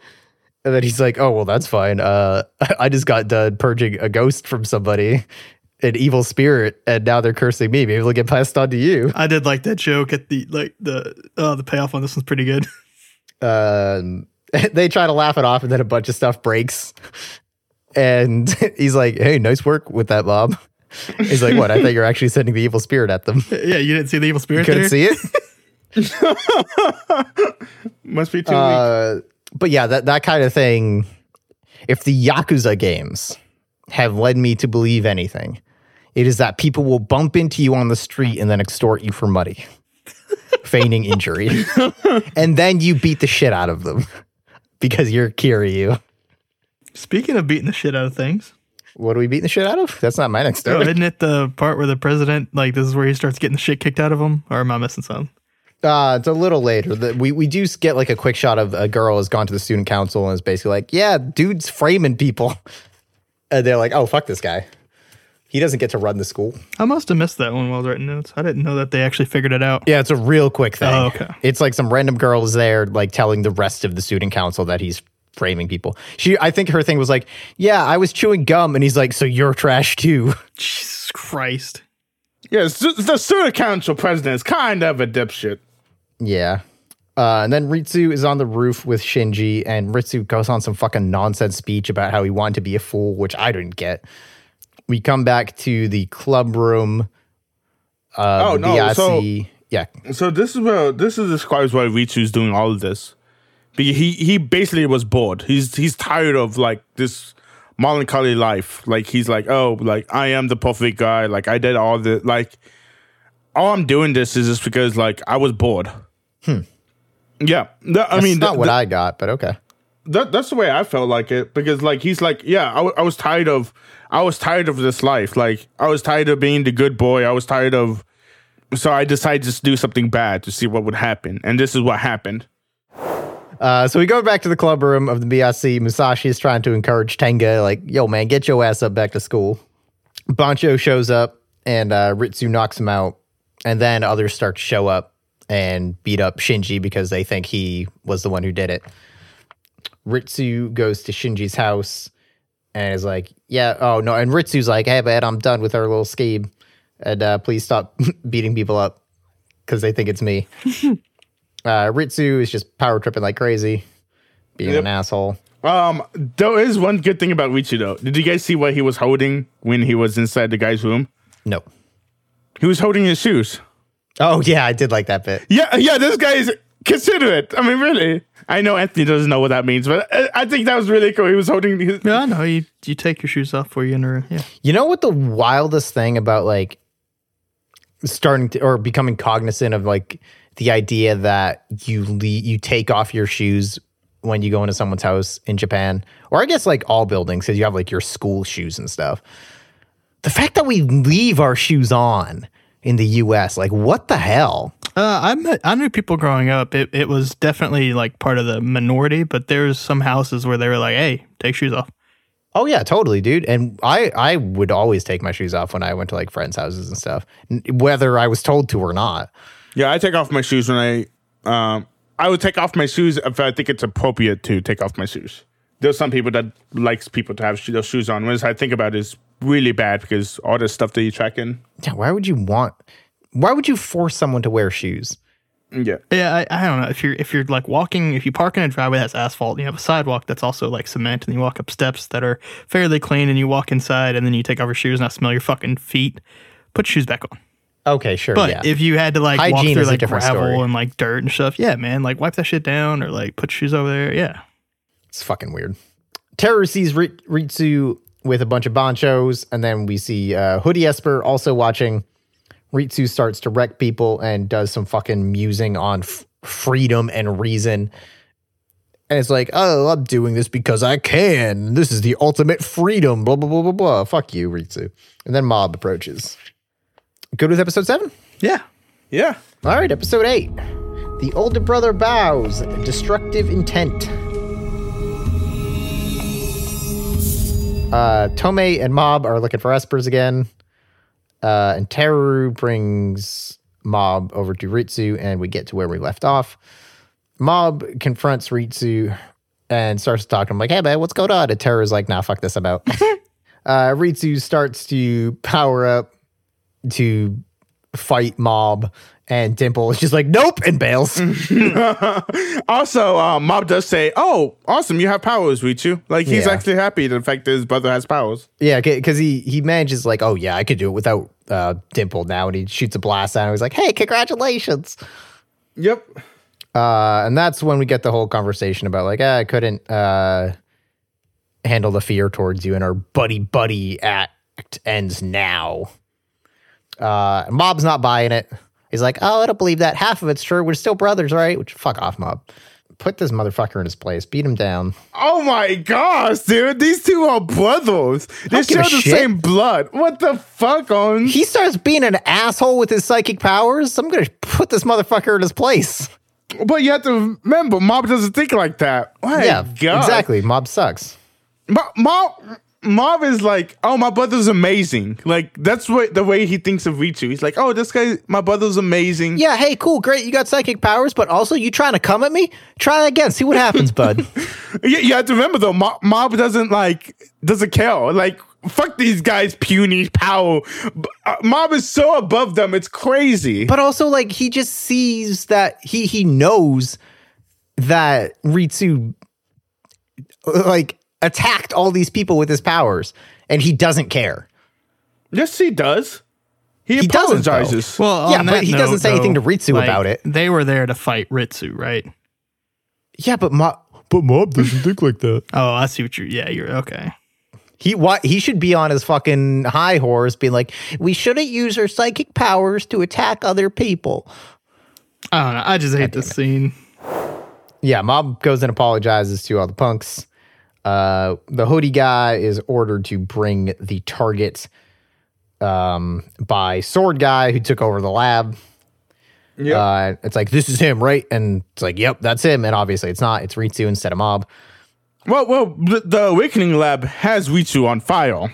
And then he's like, oh, well, that's fine. Uh, I just got done purging a ghost from somebody, an evil spirit, and now they're cursing me. Maybe it'll get passed on to you. I did like that joke at the like the oh the payoff on this one's pretty good. um, they try to laugh it off, and then a bunch of stuff breaks. And he's like, "Hey, nice work with that, Mob." He's like, "What? I thought you were actually sending the evil spirit at them. yeah, you didn't see the evil spirit Couldn't there. see it." Must be too weak. Uh, but yeah, that that kind of thing. If the Yakuza games have led me to believe anything, it is that people will bump into you on the street and then extort you for money, feigning injury, and then you beat the shit out of them because you're Kiryu. Speaking of beating the shit out of things, What are we beating the shit out of? That's not my next oh, story. isn't it the part where the president like this is where he starts getting the shit kicked out of him? Or am I missing something? Uh, it's a little later. The, we we do get like a quick shot of a girl has gone to the student council and is basically like, "Yeah, dude's framing people," and they're like, "Oh, fuck this guy. He doesn't get to run the school." I must have missed that one while I was writing notes. I didn't know that they actually figured it out. Yeah, it's a real quick thing. Oh, okay. It's like some random girl is there, like telling the rest of the student council that he's framing people. She, I think her thing was like, "Yeah, I was chewing gum," and he's like, "So you're trash too." Jesus Christ. yes, the student council president is kind of a dipshit. Yeah. Uh, and then Ritsu is on the roof with Shinji, and Ritsu goes on some fucking nonsense speech about how he wanted to be a fool, which I didn't get. We come back to the club room. Uh, Oh, no, BIC. so- yeah. So this is where this is describes why Ritsu's doing all of this. Because he he basically was bored. He's he's tired of like this melancholy life. Like he's like, oh, like I am the perfect guy. Like I did all the like all I'm doing this is just because like I was bored. Hmm. Yeah. That- I That's mean not th- what th- I got, but okay. that that's the way I felt like it because like he's like yeah I, w- I was tired of I was tired of this life like I was tired of being the good boy I was tired of so I decided to do something bad to see what would happen and this is what happened Uh, so we go back to the club room of the BIC. Musashi is trying to encourage Tenga, like, yo, man, get your ass up back to school. Bancho shows up and uh, Ritsu knocks him out. And then others start to show up and beat up Shinji because they think he was the one who did it. Ritsu goes to Shinji's house and is like, yeah, oh no. And Ritsu's like, hey, man, I'm done with our little scheme. And uh, please stop beating people up because they think it's me. Uh, Ritsu is just power tripping like crazy, being Yep. an asshole. um there is one good thing about Ritsu though did you guys see what he was holding when he was inside the guy's room No. he was holding his shoes Oh yeah, I did like that bit. yeah yeah this guy is considerate I mean really I know Anthony doesn't know what that means but I, I think that was really cool he was holding his Yeah, I know. You you take your shoes off before you in enter. Yeah. You know what the wildest thing about like starting to or becoming cognizant of like the idea that you le- you take off your shoes when you go into someone's house in Japan, or I guess like all buildings, because you have like your school shoes and stuff. The fact that we leave our shoes on in the U.S., like what the hell? Uh, I met, I knew people growing up. It, it was definitely like part of the minority, but there's some houses where they were like, "Hey, take shoes off." Oh yeah, totally, dude. And I I would always take my shoes off when I went to like friends' houses and stuff, whether I was told to or not. Yeah, I take off my shoes when I um I would take off my shoes if I think it's appropriate to take off my shoes. There's some people that likes people to have sho- those shoes on. Whereas I think about it is really bad because all the stuff that you track in. Yeah, why would you want? Why would you force someone to wear shoes? Yeah. Yeah, I, I don't know if you're if you're like walking if you park in a driveway that's asphalt, and you have a sidewalk that's also like cement, and you walk up steps that are fairly clean, and you walk inside, and then you take off your shoes, and I smell your fucking feet. Put your shoes back on. Okay, sure. But yeah. if you had to like walk through like gravel story. and like dirt and stuff, yeah, man, like wipe that shit down or like put shoes over there. Yeah, it's fucking weird. Teru sees Ri- Ritsu with a bunch of banchos, and then we see uh, Hoodie Esper also watching. Ritsu starts to wreck people and does some fucking musing on f- freedom and reason. And it's like, oh, I'm doing this because I can. This is the ultimate freedom. Blah blah blah blah blah. Fuck you, Ritsu. And then Mob approaches. Good with episode seven. Yeah. Yeah. All right, episode eight. The older brother bows. Destructive intent. Uh, Tomei and Mob are looking for Espers again. Uh, and Teru brings Mob over to Ritsu, and we get to where we left off. Mob confronts Ritsu and starts to talk to him like, "Hey man, what's going on?" And Teru's like, "Nah, fuck this about." uh, Ritsu starts to power up to fight Mob, and Dimple is just like, "Nope," and bails. Also, um, Mob does say, "Oh, awesome! You have powers, Ritsu." Like he's Yeah. actually happy the fact that his brother has powers. yeah, because he he manages like, "Oh yeah, I could do it without uh, Dimple now," and he shoots a blast at him. He's like, "Hey, congratulations!" Yep. Uh, and that's when we get the whole conversation about like, ah, I couldn't uh, handle the fear towards you, and our buddy buddy act ends now. Uh, Mob's not buying it. He's like, oh, I don't believe that. Half of it's true. We're still brothers, right? Which fuck off, Mob. Put this motherfucker in his place. Beat him down. Oh my gosh, dude! These two are brothers. They share the shit. same blood. What the fuck on? He starts being an asshole with his psychic powers. I'm gonna put this motherfucker in his place. But you have to remember, Mob doesn't think like that. My yeah, God. exactly. Mob sucks. Mo- Mob, Mob is like, oh, my brother's amazing. Like that's what the way he thinks of Ritsu. He's like, oh, this guy, my brother's amazing. Yeah, hey, cool, great. You got psychic powers, but also you trying to come at me? Try again. See what happens, bud. You, you have to remember though, Mob, Mob doesn't like doesn't care. Like fuck these guys, puny power. Uh, Mob is so above them, it's crazy. but also, like, he just sees that he he knows that Ritsu like attacked all these people with his powers, and he doesn't care. yes, he does. He, He doesn't, apologizes. Well, Yeah, but that he doesn't note, say anything to Ritsu like, about it. They were there to fight Ritsu, right? Yeah, but Mob, but Mob doesn't think like that. Oh, I see what you're. Yeah, you're okay. He what he should be on his fucking high horse, being like, we shouldn't use our psychic powers to attack other people. I don't know. I just hate this scene. yeah, Mob goes and apologizes to all the punks. Uh, the hoodie guy is ordered to bring the target um, by Sword Guy, who took over the lab. yeah. Uh, it's like, this is him, right? And it's like, yep, that's him. And obviously, it's not. It's Ritsu instead of Mob. well, well, the, the Awakening Lab has Ritsu on file,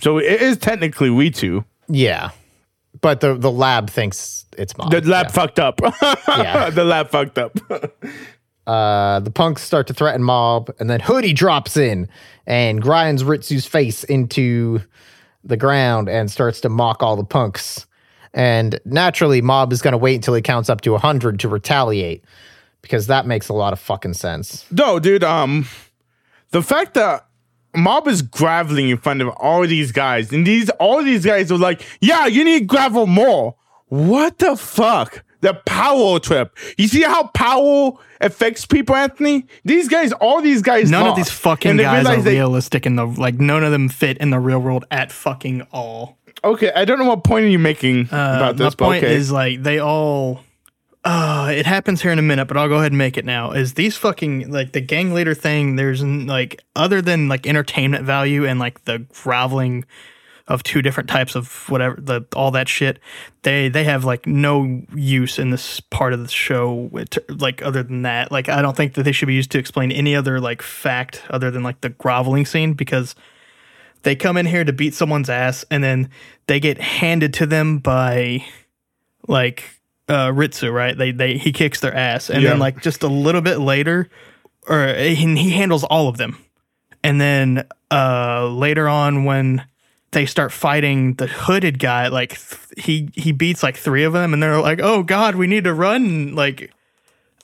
so it is technically Ritsu. Yeah. But the, the lab thinks it's Mob. The lab Yeah. fucked up. Yeah. the lab fucked up. Uh, the punks start to threaten Mob, and then Hoodie drops in and grinds Ritsu's face into the ground and starts to mock all the punks. And naturally, Mob is going to wait until he counts up to 100 to retaliate because that makes a lot of fucking sense. no, dude. Um, the fact that Mob is graveling in front of all these guys, and these all these guys are like, "Yeah, you need gravel more." What the fuck? The power trip. You see how power affects people, Anthony? These guys, all these guys. None of these fucking guys are they- realistic in the like. None of them fit in the real world at fucking all. Okay, I don't know what point are you making Uh, about this, my point okay. is like they all. Uh, it happens here in a minute, but I'll go ahead and make it now. Is these fucking like the gang leader thing? There's like other than like entertainment value and like the groveling of two different types of whatever the all that shit. They they have like no use in this part of the show. Like other than that, like I don't think that they should be used to explain any other like fact other than like the groveling scene because they come in here to beat someone's ass and then they get handed to them by like uh Ritsu, right? They they he kicks their ass and Yeah. then like just a little bit later or he, he handles all of them. And then uh later on when they start fighting the hooded guy, like th- he he beats like 3 of them and they're like, "Oh god, we need to run." Like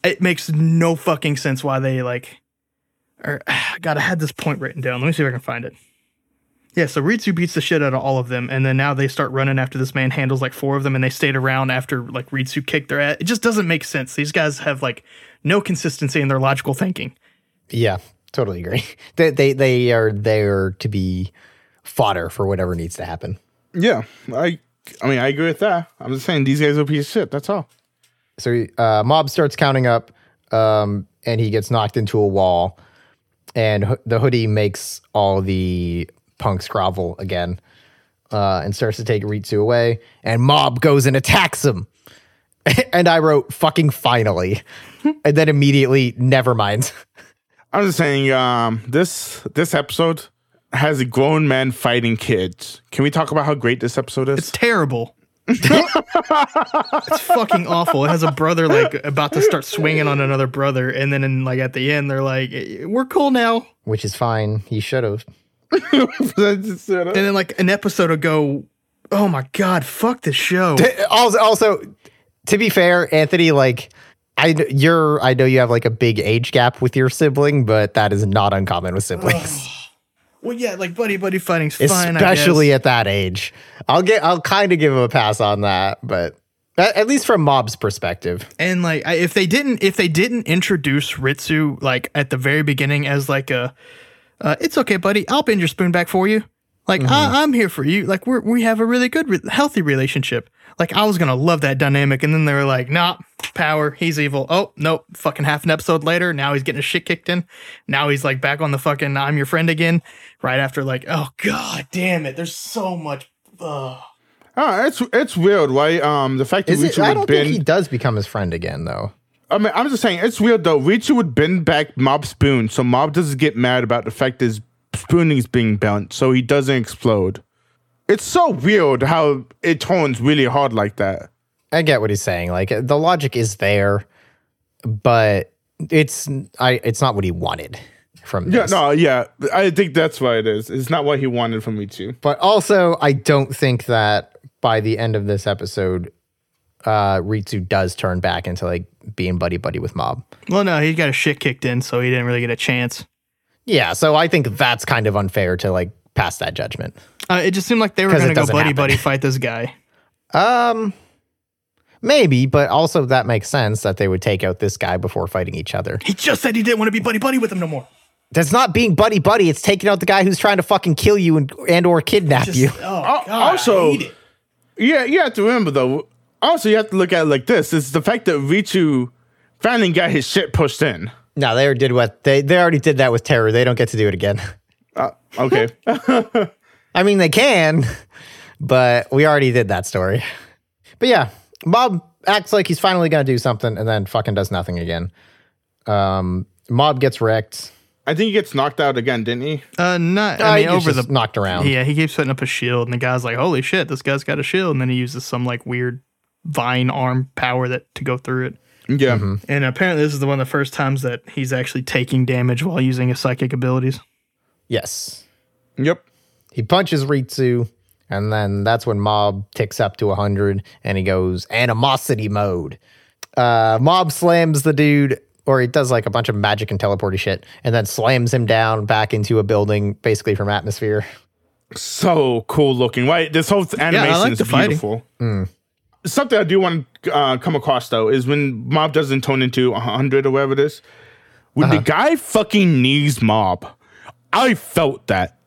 it makes no fucking sense why they like or er, God, I had this point written down. Let me see if I can find it. Yeah, so Ritsu beats the shit out of all of them, and then now they start running after this man handles like four of them, and they stayed around after like Ritsu kicked their ass. It just doesn't make sense. These guys have like no consistency in their logical thinking. Yeah, totally agree. They, they, they are there to be fodder for whatever needs to happen. yeah, I, I mean, I agree with that. I'm just saying these guys are a piece of shit. That's all. So uh, Mob starts counting up, um, and he gets knocked into a wall, and ho- the hoodie makes all the punks grovel again. uh, and starts to take Ritsu away, and Mob goes and attacks him. and I wrote fucking finally, and then immediately never mind. I'm just saying, um, this this episode has a grown men fighting kids. Can we talk about how great this episode is? It's terrible. it's fucking awful. It has a brother like about to start swinging on another brother, and then in, like at the end, they're like, "We're cool now." Which is fine. He should have. And then like an episode ago, oh my god, fuck this show. Also, also, to be fair, Anthony, like I you're I know you have like a big age gap with your sibling, but that is not uncommon with siblings. Well, yeah, like buddy buddy fighting's fine, Especially at that age. I'll get I'll kind of give him a pass on that, but at, at least from Mob's perspective. And like, I, if they didn't, if they didn't introduce Ritsu like at the very beginning as like a, uh, it's okay, buddy, I'll bend your spoon back for you. Like I, I'm here for you. Like we're we have a really good, re- healthy relationship. Like I was gonna love that dynamic, and then they were like, "Nah, power, he's evil." Oh nope, fucking half an episode later, now he's getting his shit kicked in. Now he's like back on the fucking "I'm your friend" again. Right after like, oh god damn it, there's so much. Ugh. Ah, it's it's weird, right? Um, the fact that Is it, Ritsu I would don't bend. think he does become his friend again, though. I mean, I'm just saying it's weird though. Ritsu would bend back Mob's spoon, so Mob doesn't get mad about the fact his spooning is being bent, so he doesn't explode. It's so weird how it turns really hard like that. I get what he's saying. Like the logic is there, but it's I it's not what he wanted from Yeah, no, yeah, I think that's why it is. It's not what he wanted from Ritsu. But also, I don't think that by the end of this episode, uh, Ritsu does turn back into like being buddy buddy with Mob. Well, no, he got his shit kicked in, so he didn't really get a chance. Yeah, so I think that's kind of unfair to like pass that judgment. Uh, it just seemed like they were going to go buddy happen. buddy fight this guy. Um, maybe, but also that makes sense that they would take out this guy before fighting each other. He just said he didn't want to be buddy buddy with him no more. That's not being buddy buddy. It's taking out the guy who's trying to fucking kill you and and or kidnap Just, you. oh, God, also- I hate it. Yeah, you have to remember though. Also, you have to look at it like this: it's the fact that Ritsu finally got his shit pushed in. No, they already did what they they already did that with Teru. They don't get to do it again. Uh, okay, I mean, they can, but we already did that story. But yeah, Mob acts like he's finally going to do something and then fucking does nothing again. Um, Mob gets wrecked. I think he gets knocked out again, didn't he? Uh, not. Uh, I mean, he over just the. knocked around. Yeah, he keeps putting up a shield, and the guy's like, "Holy shit, this guy's got a shield!" And then he uses some like weird vine arm power that to go through it. Yeah. Mm-hmm. And apparently, this is the one of the first times that he's actually taking damage while using his psychic abilities. Yes. Yep. He punches Ritsu, and then that's when Mob ticks up to 100 and he goes animosity mode. Uh, Mob slams the dude, or he does like a bunch of magic and teleporty shit, and then slams him down back into a building, basically from atmosphere. So cool looking, right? This whole animation like is the fighting. Something I do want to uh, come across though is when Mob doesn't turn into hundred or whatever it is. When the guy fucking knees Mob, I felt that.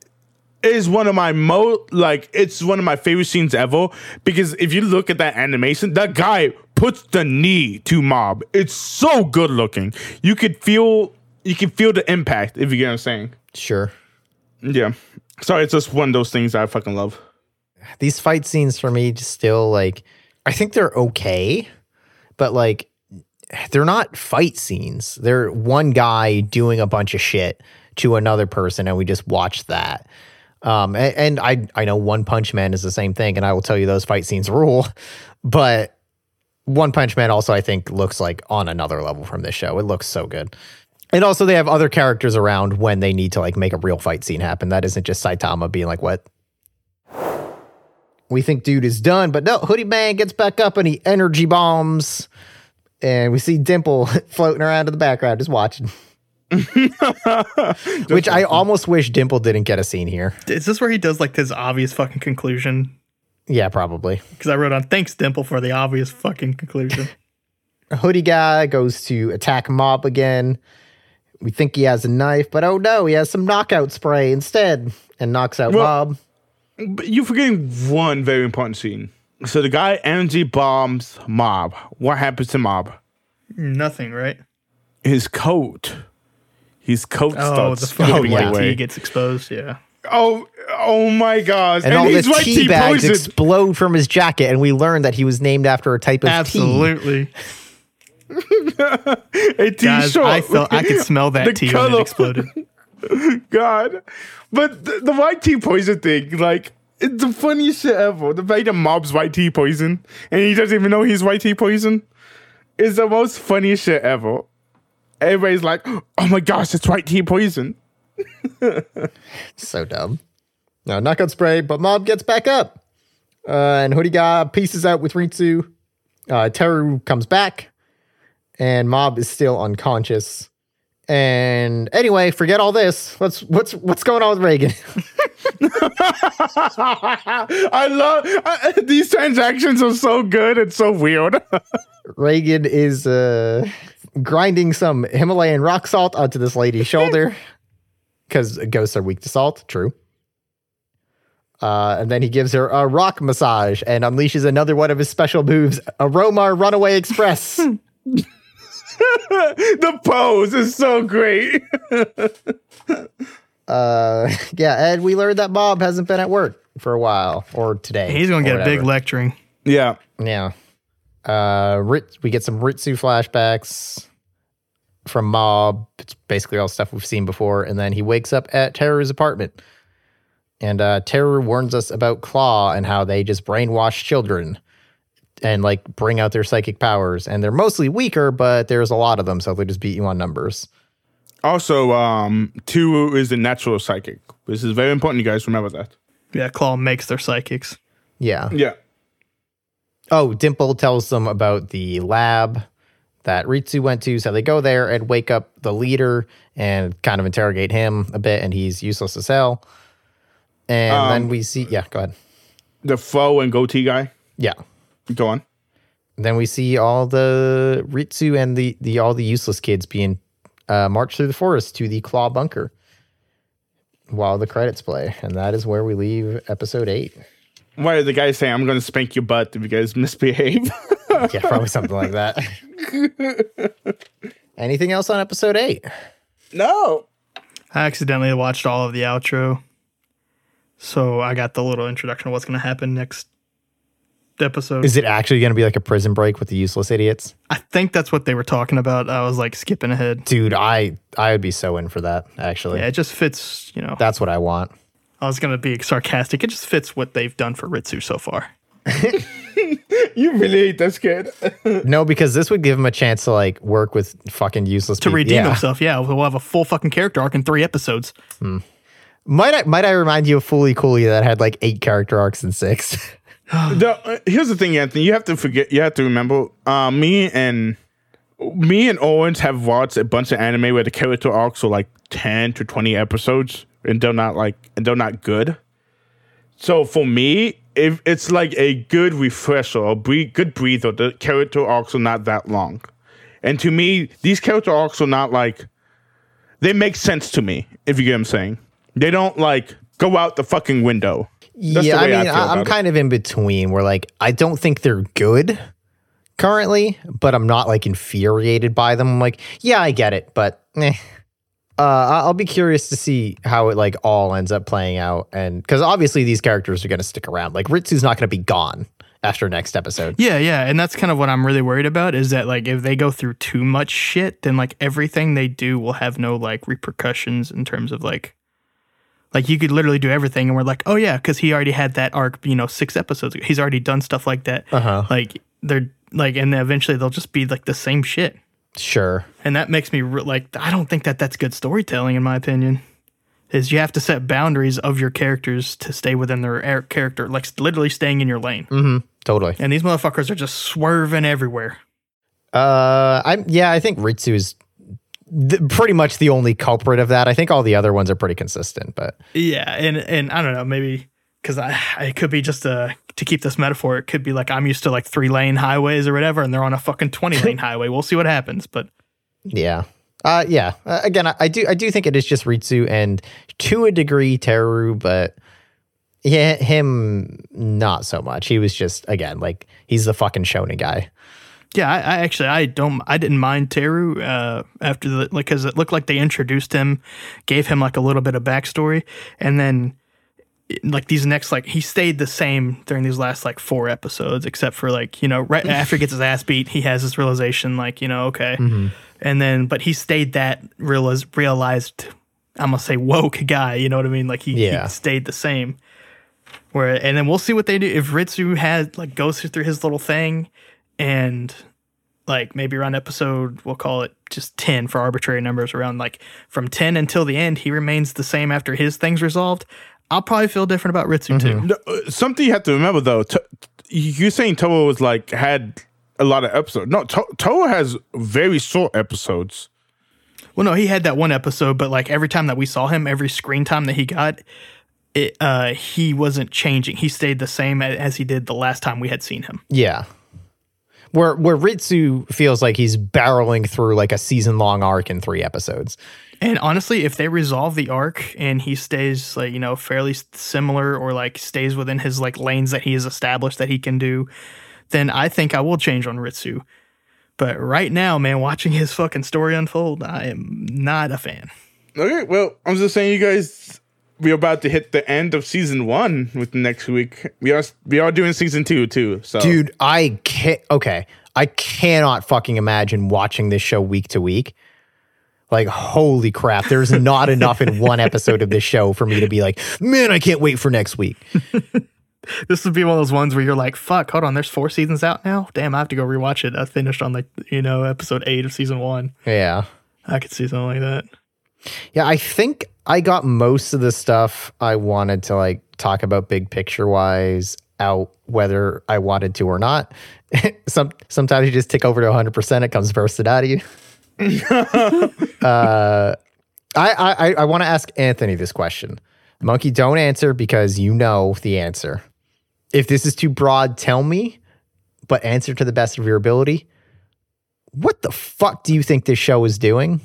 It is one of my mo like it's one of my favorite scenes ever because if you look at that animation, that guy puts the knee to Mob. It's so good looking. You could feel you can feel the impact if you get what I'm saying. Sure. Yeah. Sorry, it's just one of those things I fucking love. These fight scenes for me just still like, I think they're okay, but like, they're not fight scenes. They're one guy doing a bunch of shit to another person, and we just watch that. Um, a- and, I I know One Punch Man is the same thing, and I will tell you those fight scenes rule. But One Punch Man also I think looks like on another level from this show. It looks so good. And also they have other characters around when they need to like make a real fight scene happen. That isn't just Saitama being like, "What? We think dude is done," but no, Hoodie Man gets back up and he energy bombs, and we see Dimple floating around in the background just watching. Which I almost wish Dimple didn't get a scene here. Is this where he does like his obvious fucking conclusion? Yeah, probably. Because I wrote on thanks Dimple for the obvious fucking conclusion. hoodie guy goes to attack mob again. We think he has a knife, but oh no, he has some knockout spray instead and knocks out Well- mob. But you're forgetting one very important scene. So the guy energy bombs Mob. What happens to Mob? Nothing, right? His coat. His coat Oh, starts the fucking flipping yeah. white away. tee gets exposed. Yeah. Oh, Oh my gosh! and, all he's the white tea tea bags poisoned. explode from his jacket, and we learn that he was named after a type of tea. Absolutely. A tea Guys, short. I felt I could smell that The tea when it exploded. God, but the, the White T poison thing, like, it's the funniest shit ever. The fact that mob's White T poison and he doesn't even know he's White T poison is the most funniest shit ever. Everybody's like, "Oh my gosh, it's White T poison." So dumb. No, knockout spray, but Mob gets back up. Uh, and Hoodiga pieces out with Ritsu. Uh, Teru comes back, and Mob is still unconscious. And anyway, forget all this. What's what's what's going on with Reigen? I love I, these transactions are so good and so weird. Reigen is uh, grinding some Himalayan rock salt onto this lady's shoulder because ghosts are weak to salt. True. Uh, and then he gives her a rock massage and unleashes another one of his special moves, Aroma Runaway Express. the pose is so great. uh, yeah, and we learned that Mob hasn't been at work for a while or today. He's gonna or get a big lecturing. yeah. Yeah. Uh, Rit- we get some Ritsu flashbacks from Mob. It's basically all stuff we've seen before. And then he wakes up at Teru's apartment. And uh, Terror warns us about Claw and how they just brainwash children and like bring out their psychic powers. And they're mostly weaker, but there's a lot of them. So they just beat you on numbers. Also, um, two is the natural psychic. This is very important. You guys remember that. Yeah, Claw makes their psychics. Yeah. Yeah. Oh, Dimple tells them about the lab that Ritsu went to. So they go there and wake up the leader and kind of interrogate him a bit, and he's useless as hell. And Um, then we see, yeah, go ahead. The foe and goatee guy. Yeah. Go on. Then we see all the Ritsu and the, the all the useless kids being uh, marched through the forest to the Claw Bunker while the credits play. And that is where we leave episode eight. Why did the guy say, I'm going to spank your butt if you guys misbehave? Yeah, probably something like that. Anything else on episode eight? no. I accidentally watched all of the outro. So I got the little introduction of what's gonna happen next episode. Is it actually going to be like a prison break with the useless idiots? I think that's what they were talking about. I was like skipping ahead. Dude, I I would be so in for that. Actually, Yeah, it just fits, you know. that's what I want. I was gonna be sarcastic. It just fits what they've done for Ritsu so far. You really hate this kid. No, because this would give him a chance to like work with fucking useless To people. redeem yeah. himself, yeah, we'll have a full fucking character arc in three episodes. Hmm. Might I might I remind you of Fooly Cooly that had like eight character arcs in six? the, uh, here's the thing, Anthony. You have to forget. You have to remember. Uh, me and me and Owens have watched a bunch of anime where the character arcs are like ten to twenty episodes, and they're not like and they're not good. So for me, if it's like a good refresher or breathe, good breather, the character arcs are not that long. And to me, these character arcs are not like they make sense to me. If you get what I'm saying, they don't like go out the fucking window. That's yeah, I mean, I am about it. kind of in between where like I don't think they're good currently, but I'm not like infuriated by them. I'm like, yeah, I get it, but eh. Uh, I'll be curious to see how it like all ends up playing out, and because obviously these characters are going to stick around. Like Ritsu's not going to be gone after next episode. Yeah, yeah, and that's kind of what I'm really worried about is that like if they go through too much shit, then like everything they do will have no like repercussions in terms of like like you could literally do everything and we're like, "Oh yeah, cuz he already had that arc, you know, 6 episodes ago. He's already done stuff like that." Uh-huh. Like they're like and then eventually they'll just be like the same shit. Sure. And that makes me re- like I don't think that that's good storytelling in my opinion. Is you have to set boundaries of your characters to stay within their air- character, like literally staying in your lane. Mm-hmm. Totally. And these motherfuckers are just swerving everywhere. Uh, I'm yeah. I think Ritsu is th- pretty much the only culprit of that. I think all the other ones are pretty consistent, but Yeah, and and I don't know, maybe because I it could be just a to keep this metaphor. It could be like I'm used to like three lane highways or whatever, and they're on a fucking twenty lane highway. We'll see what happens, but yeah. Uh, yeah. Uh, again, I, I do I do think it is just Ritsu and to a degree Teru, but yeah, him not so much. He was just again like he's the fucking shonen guy. Yeah, I, I actually I don't I didn't mind Teru uh, after the like because it looked like they introduced him, gave him like a little bit of backstory, and then like these next like he stayed the same during these last like four episodes, except for like you know right after he gets his ass beat, he has this realization like you know okay, and then but he stayed that realiz- realized I'm gonna say woke guy, you know what I mean? Like he, Yeah. he stayed the same. Where and then we'll see what they do if Ritsu has like goes through his little thing and like maybe around episode we'll call it just 10 for arbitrary numbers around like from 10 until the end he remains the same after his thing's resolved i'll probably feel different about ritsu too No, uh, Something you have to remember though, to, you're saying Toa was like had a lot of episodes. No, to, Toa has very short episodes. well no he had that one episode but like every time that we saw him every screen time that he got it uh he wasn't changing he stayed the same as he did the last time we had seen him Yeah. Where where Ritsu feels like he's barreling through like a season long arc in three episodes. And honestly, if they resolve the arc and he stays like, you know, fairly similar or like stays within his like lanes that he has established that he can do, then I think I will change on Ritsu. But right now, man, watching his fucking story unfold, I am not a fan. Okay, well, I'm just saying, you guys, we're about to hit the end of season one with next week. We are we are doing season two too. So, Dude, I can't okay. I cannot fucking imagine watching this show week to week. Like, holy crap, there's not enough in one episode of this show for me to be like, man, I can't wait for next week. This would be one of those ones where you're like, fuck, hold on, there's four seasons out now? Damn, I have to go rewatch it. I finished on like, you know, episode eight of season one. Yeah. I could see something like that. Yeah, I think I got most of the stuff I wanted to like talk about big picture wise out whether I wanted to or not. Some sometimes you just tick over to 100%, it comes bursted out of you. uh, I I I want to ask Anthony this question. Monkey, don't answer because you know the answer. If this is too broad, tell me, but answer to the best of your ability. What the fuck do you think this show is doing?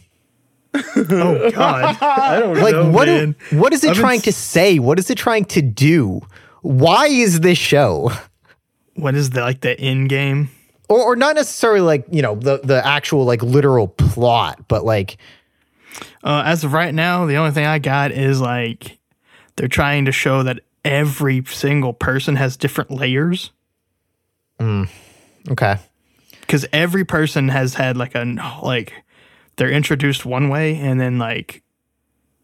Oh, God. I don't like know, what man. what is it I've trying to say what is it trying to do why is this show What is the, like the end game? or, or not necessarily like you know the the actual like literal plot but like Uh, as of right now, the only thing I got is like they're trying to show that every single person has different layers okay because every person has had like a like they're introduced one way and then like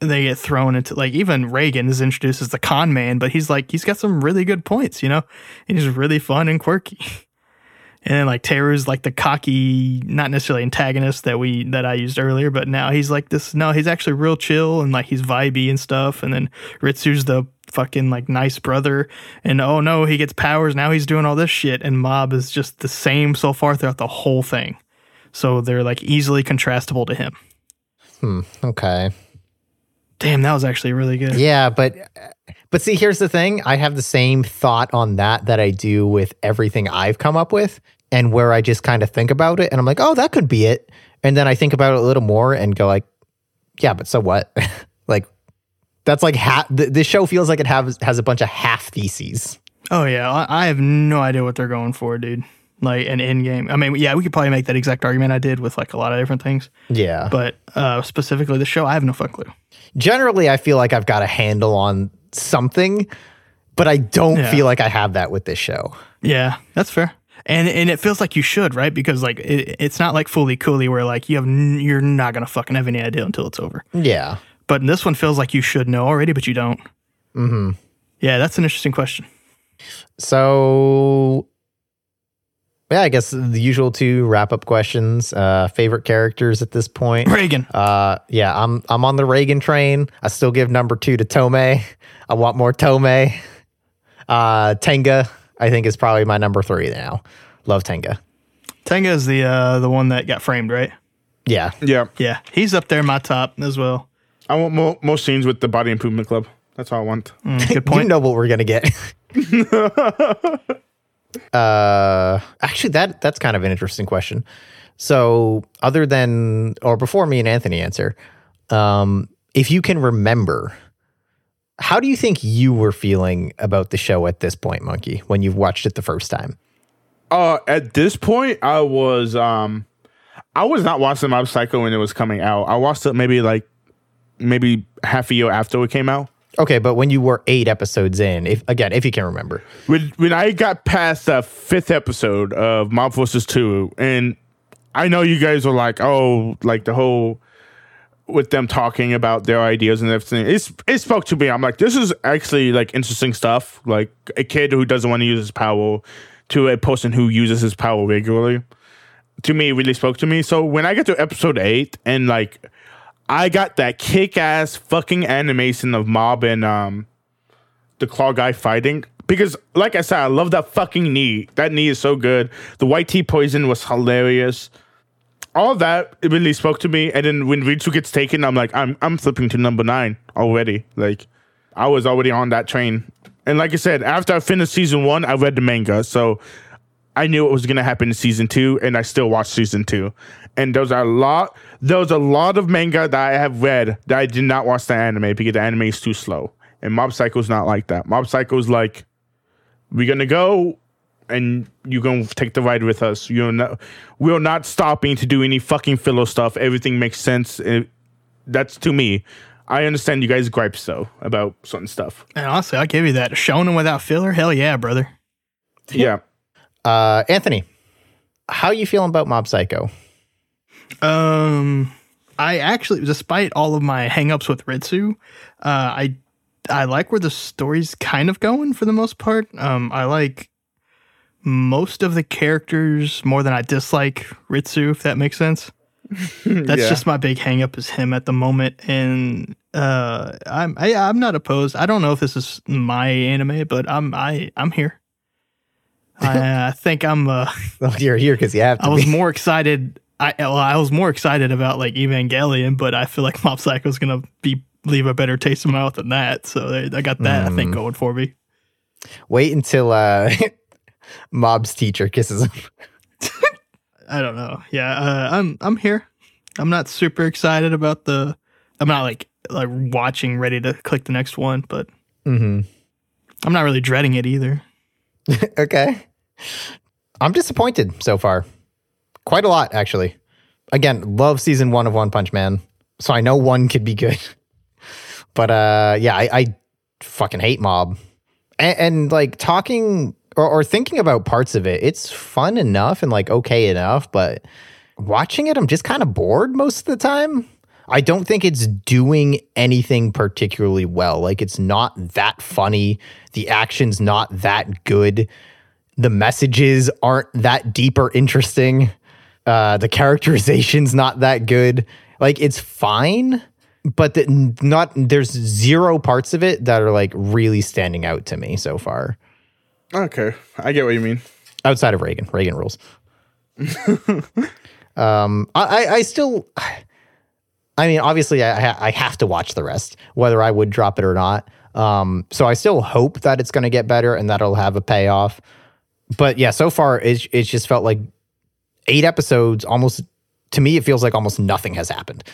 they get thrown into like even Reigen is introduced as the con man, but he's like he's got some really good points, you know, and he's really fun and quirky. And then like Teru's like the cocky, not necessarily antagonist that we that I used earlier, but now he's like this. No, he's actually real chill and like he's vibey and stuff. And then Ritsu's the fucking like nice brother. And oh no, he gets powers now. He's doing all this shit. And Mob is just the same so far throughout the whole thing. So they're like easily contrastable to him. Hmm. Okay Damn, that was actually really good. yeah but but see here's the thing i have the same thought on that that i do with everything i've come up with and where i just kind of think about it and i'm like oh that could be it and then i think about it a little more and go like yeah but so what like that's like half th- this show feels like it has has a bunch of half theses Oh yeah, I, I have no idea what they're going for, dude. Like an end game. I mean, yeah, we could probably make that exact argument I did with like a lot of different things. yeah But uh, specifically the show, I have no fucking clue. generally I feel like I've got a handle on something, but I don't Yeah. feel like I have that with this show. Yeah, that's fair. And and it feels like you should, right? Because like it, it's not like Fooly Cooly where like you have n- you're not gonna fucking have any idea until it's over. Yeah. But this one feels like you should know already, but you don't. Mm-hmm. Yeah, that's an interesting question. So yeah, I guess the usual two wrap up questions. Uh favorite characters at this point. Reigen. Uh yeah, I'm I'm on the Reigen train. I still give number two to Tome. I want more Tome. Uh Tenga, I think is probably my number three now. Love Tenga. Tenga is the uh, the one that got framed, right? Yeah. yeah, Yeah, he's up there in my top as well. I want more more scenes with the Body Improvement Club. That's all I want. Mm, good point. you know what we're gonna get. uh, actually, that that's kind of an interesting question. So, other than or before me and Anthony answer, um, if you can remember, how do you think you were feeling about the show at this point, Monkey, when you've watched it the first time? Uh, at this point, I was um, I was not watching Mob Psycho when it was coming out. I watched it maybe like maybe half a year after it came out. Okay, but when you were eight episodes in, if again, if you can remember, when when I got past the fifth episode of Mob Forces Two, and I know you guys were like, oh, like the whole with them talking about their ideas and everything. It's it spoke to me. I'm like, this is actually like interesting stuff. Like a kid who doesn't want to use his power to a person who uses his power regularly. To me, really spoke to me. So when I get to episode eight and like I got that kick ass fucking animation of Mob and um the claw guy fighting. Because like I said, I love that fucking knee. That knee is so good. The White T poison was hilarious. All that it really spoke to me. And then when Ritsu gets taken, I'm like, I'm I'm flipping to number nine already. Like I was already on that train. And like I said, after I finished season one, I read the manga. So I knew what was gonna happen in season two, and I still watched season two. And there's a lot there's a lot of manga that I have read that I did not watch the anime because the anime is too slow. And Mob Psycho's not like that. Mob Psycho's like, we're gonna go and you're gonna take the ride with us. You're not we're not stopping to do any fucking filler stuff. Everything makes sense. It, that's to me. I understand you guys' gripes though about certain stuff. And honestly, I'll give you that. Shonen without filler? Hell yeah, brother. Yeah. uh, Anthony, how you feeling about Mob Psycho? Um, I actually, despite all of my hangups with Ritsu, uh, I I like where the story's kind of going for the most part. Um, I like most of the characters more than I dislike Ritsu, if that makes sense. That's Yeah. just my big hangup is him at the moment, and uh, I'm I, I'm not opposed. I don't know if this is my anime, but I'm I I'm here. I, I think I'm uh, Well, you're here because you have to I was be. more excited. I well, I was more excited about like Evangelion, but I feel like Mob Psycho is gonna be leave a better taste in my mouth than that. So they, I got that I Mm. think going for me. Wait until uh, Mob's teacher kisses him. I don't know. Yeah, uh, I'm I'm here. I'm not super excited about the. I'm not like like watching, ready to click the next one, but mm-hmm. I'm not really dreading it either. Okay. I'm disappointed so far. Quite a lot, actually. Again, love season one of One Punch Man. So I know one could be good. But uh yeah, I, I fucking hate Mob. And, and like talking or, or thinking about parts of it, it's fun enough and like okay enough, but watching it, I'm just kind of bored most of the time. I don't think it's doing anything particularly well. Like it's not that funny. The action's not that good. The messages aren't that deep or interesting. Uh, the characterization's not that good. Like it's fine, but the, not there's zero parts of it that are like really standing out to me so far. Okay. I get what you mean. Outside of Reigen, Reigen rules. um, I, I, I still, I mean, obviously, I, I have to watch the rest, whether I would drop it or not. Um, so I still hope that it's going to get better and that it'll have a payoff. But yeah, so far it's it's just felt like eight episodes. Almost to me, it feels like almost nothing has happened.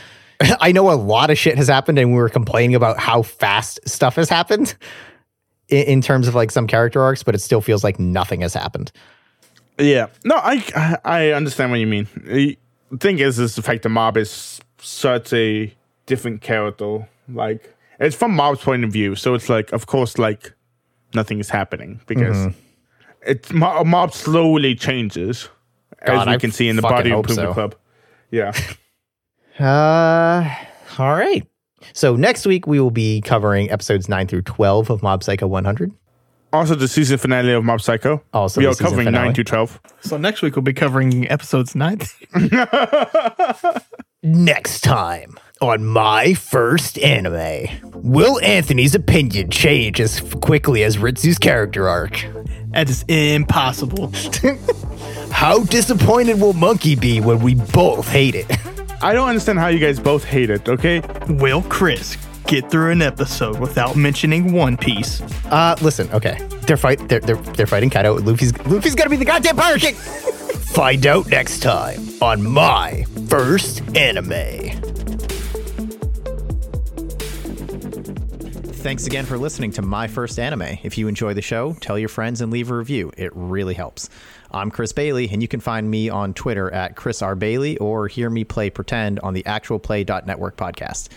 I know a lot of shit has happened, and we were complaining about how fast stuff has happened in, in terms of like some character arcs, but it still feels like nothing has happened. Yeah. No, I I understand what you mean. The thing is, is the fact the mob is such a different character. Like it's from mob's point of view, so it's like, of course, like nothing is happening because Mm-hmm. it's mob slowly changes, as we I can see in the Body of Improvement so. Club. Yeah. Uh, all right. So next week we will be covering episodes nine through twelve of Mob Psycho 100. also, the season finale of Mob Psycho. Also we the are covering finale. nine to twelve. So next week we'll be covering episodes nine. Next time on my first anime, will Anthony's opinion change as quickly as Ritsu's character arc? that is impossible. How disappointed will Monkey be when we both hate it? I don't understand how you guys both hate it. Okay. Will Chris get through an episode without mentioning One Piece? Uh, listen, okay, they're fight, they're they're, they're fighting Kaido. Luffy's Luffy's gonna be the goddamn Pirate King. Find out next time on my first anime. Thanks again for listening to My First Anime. If you enjoy the show, tell your friends and leave a review. It really helps. I'm Chris Bailey, and you can find me on Twitter at Chris R. Bailey or hear me play Pretend on the actualplay.network podcast.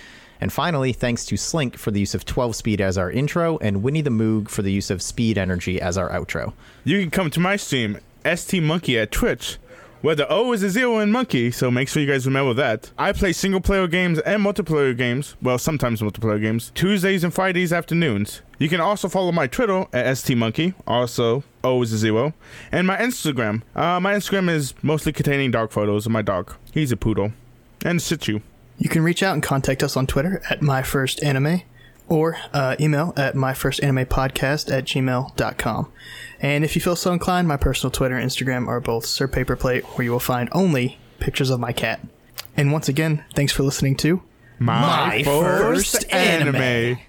And finally, thanks to Slink for the use of 12 speed as our intro, and Winnie the Moog for the use of speed energy as our outro. You can come to my stream, ST Monkey at Twitch, where the O is a zero in monkey, so make sure you guys remember that. I play single player games and multiplayer games, well, sometimes multiplayer games, Tuesdays and Fridays afternoons. You can also follow my Twitter at STMonkey, also O is a zero, and my Instagram. Uh, my Instagram is mostly containing dog photos of my dog. He's a poodle. And Shih Tzu. You can reach out and contact us on Twitter at myfirstanime or uh, email at myfirstanimepodcast at gmail.com. And if you feel so inclined, my personal Twitter and Instagram are both Sir Paperplate, where you will find only pictures of my cat. And once again, thanks for listening to My, My first, First Anime. anime.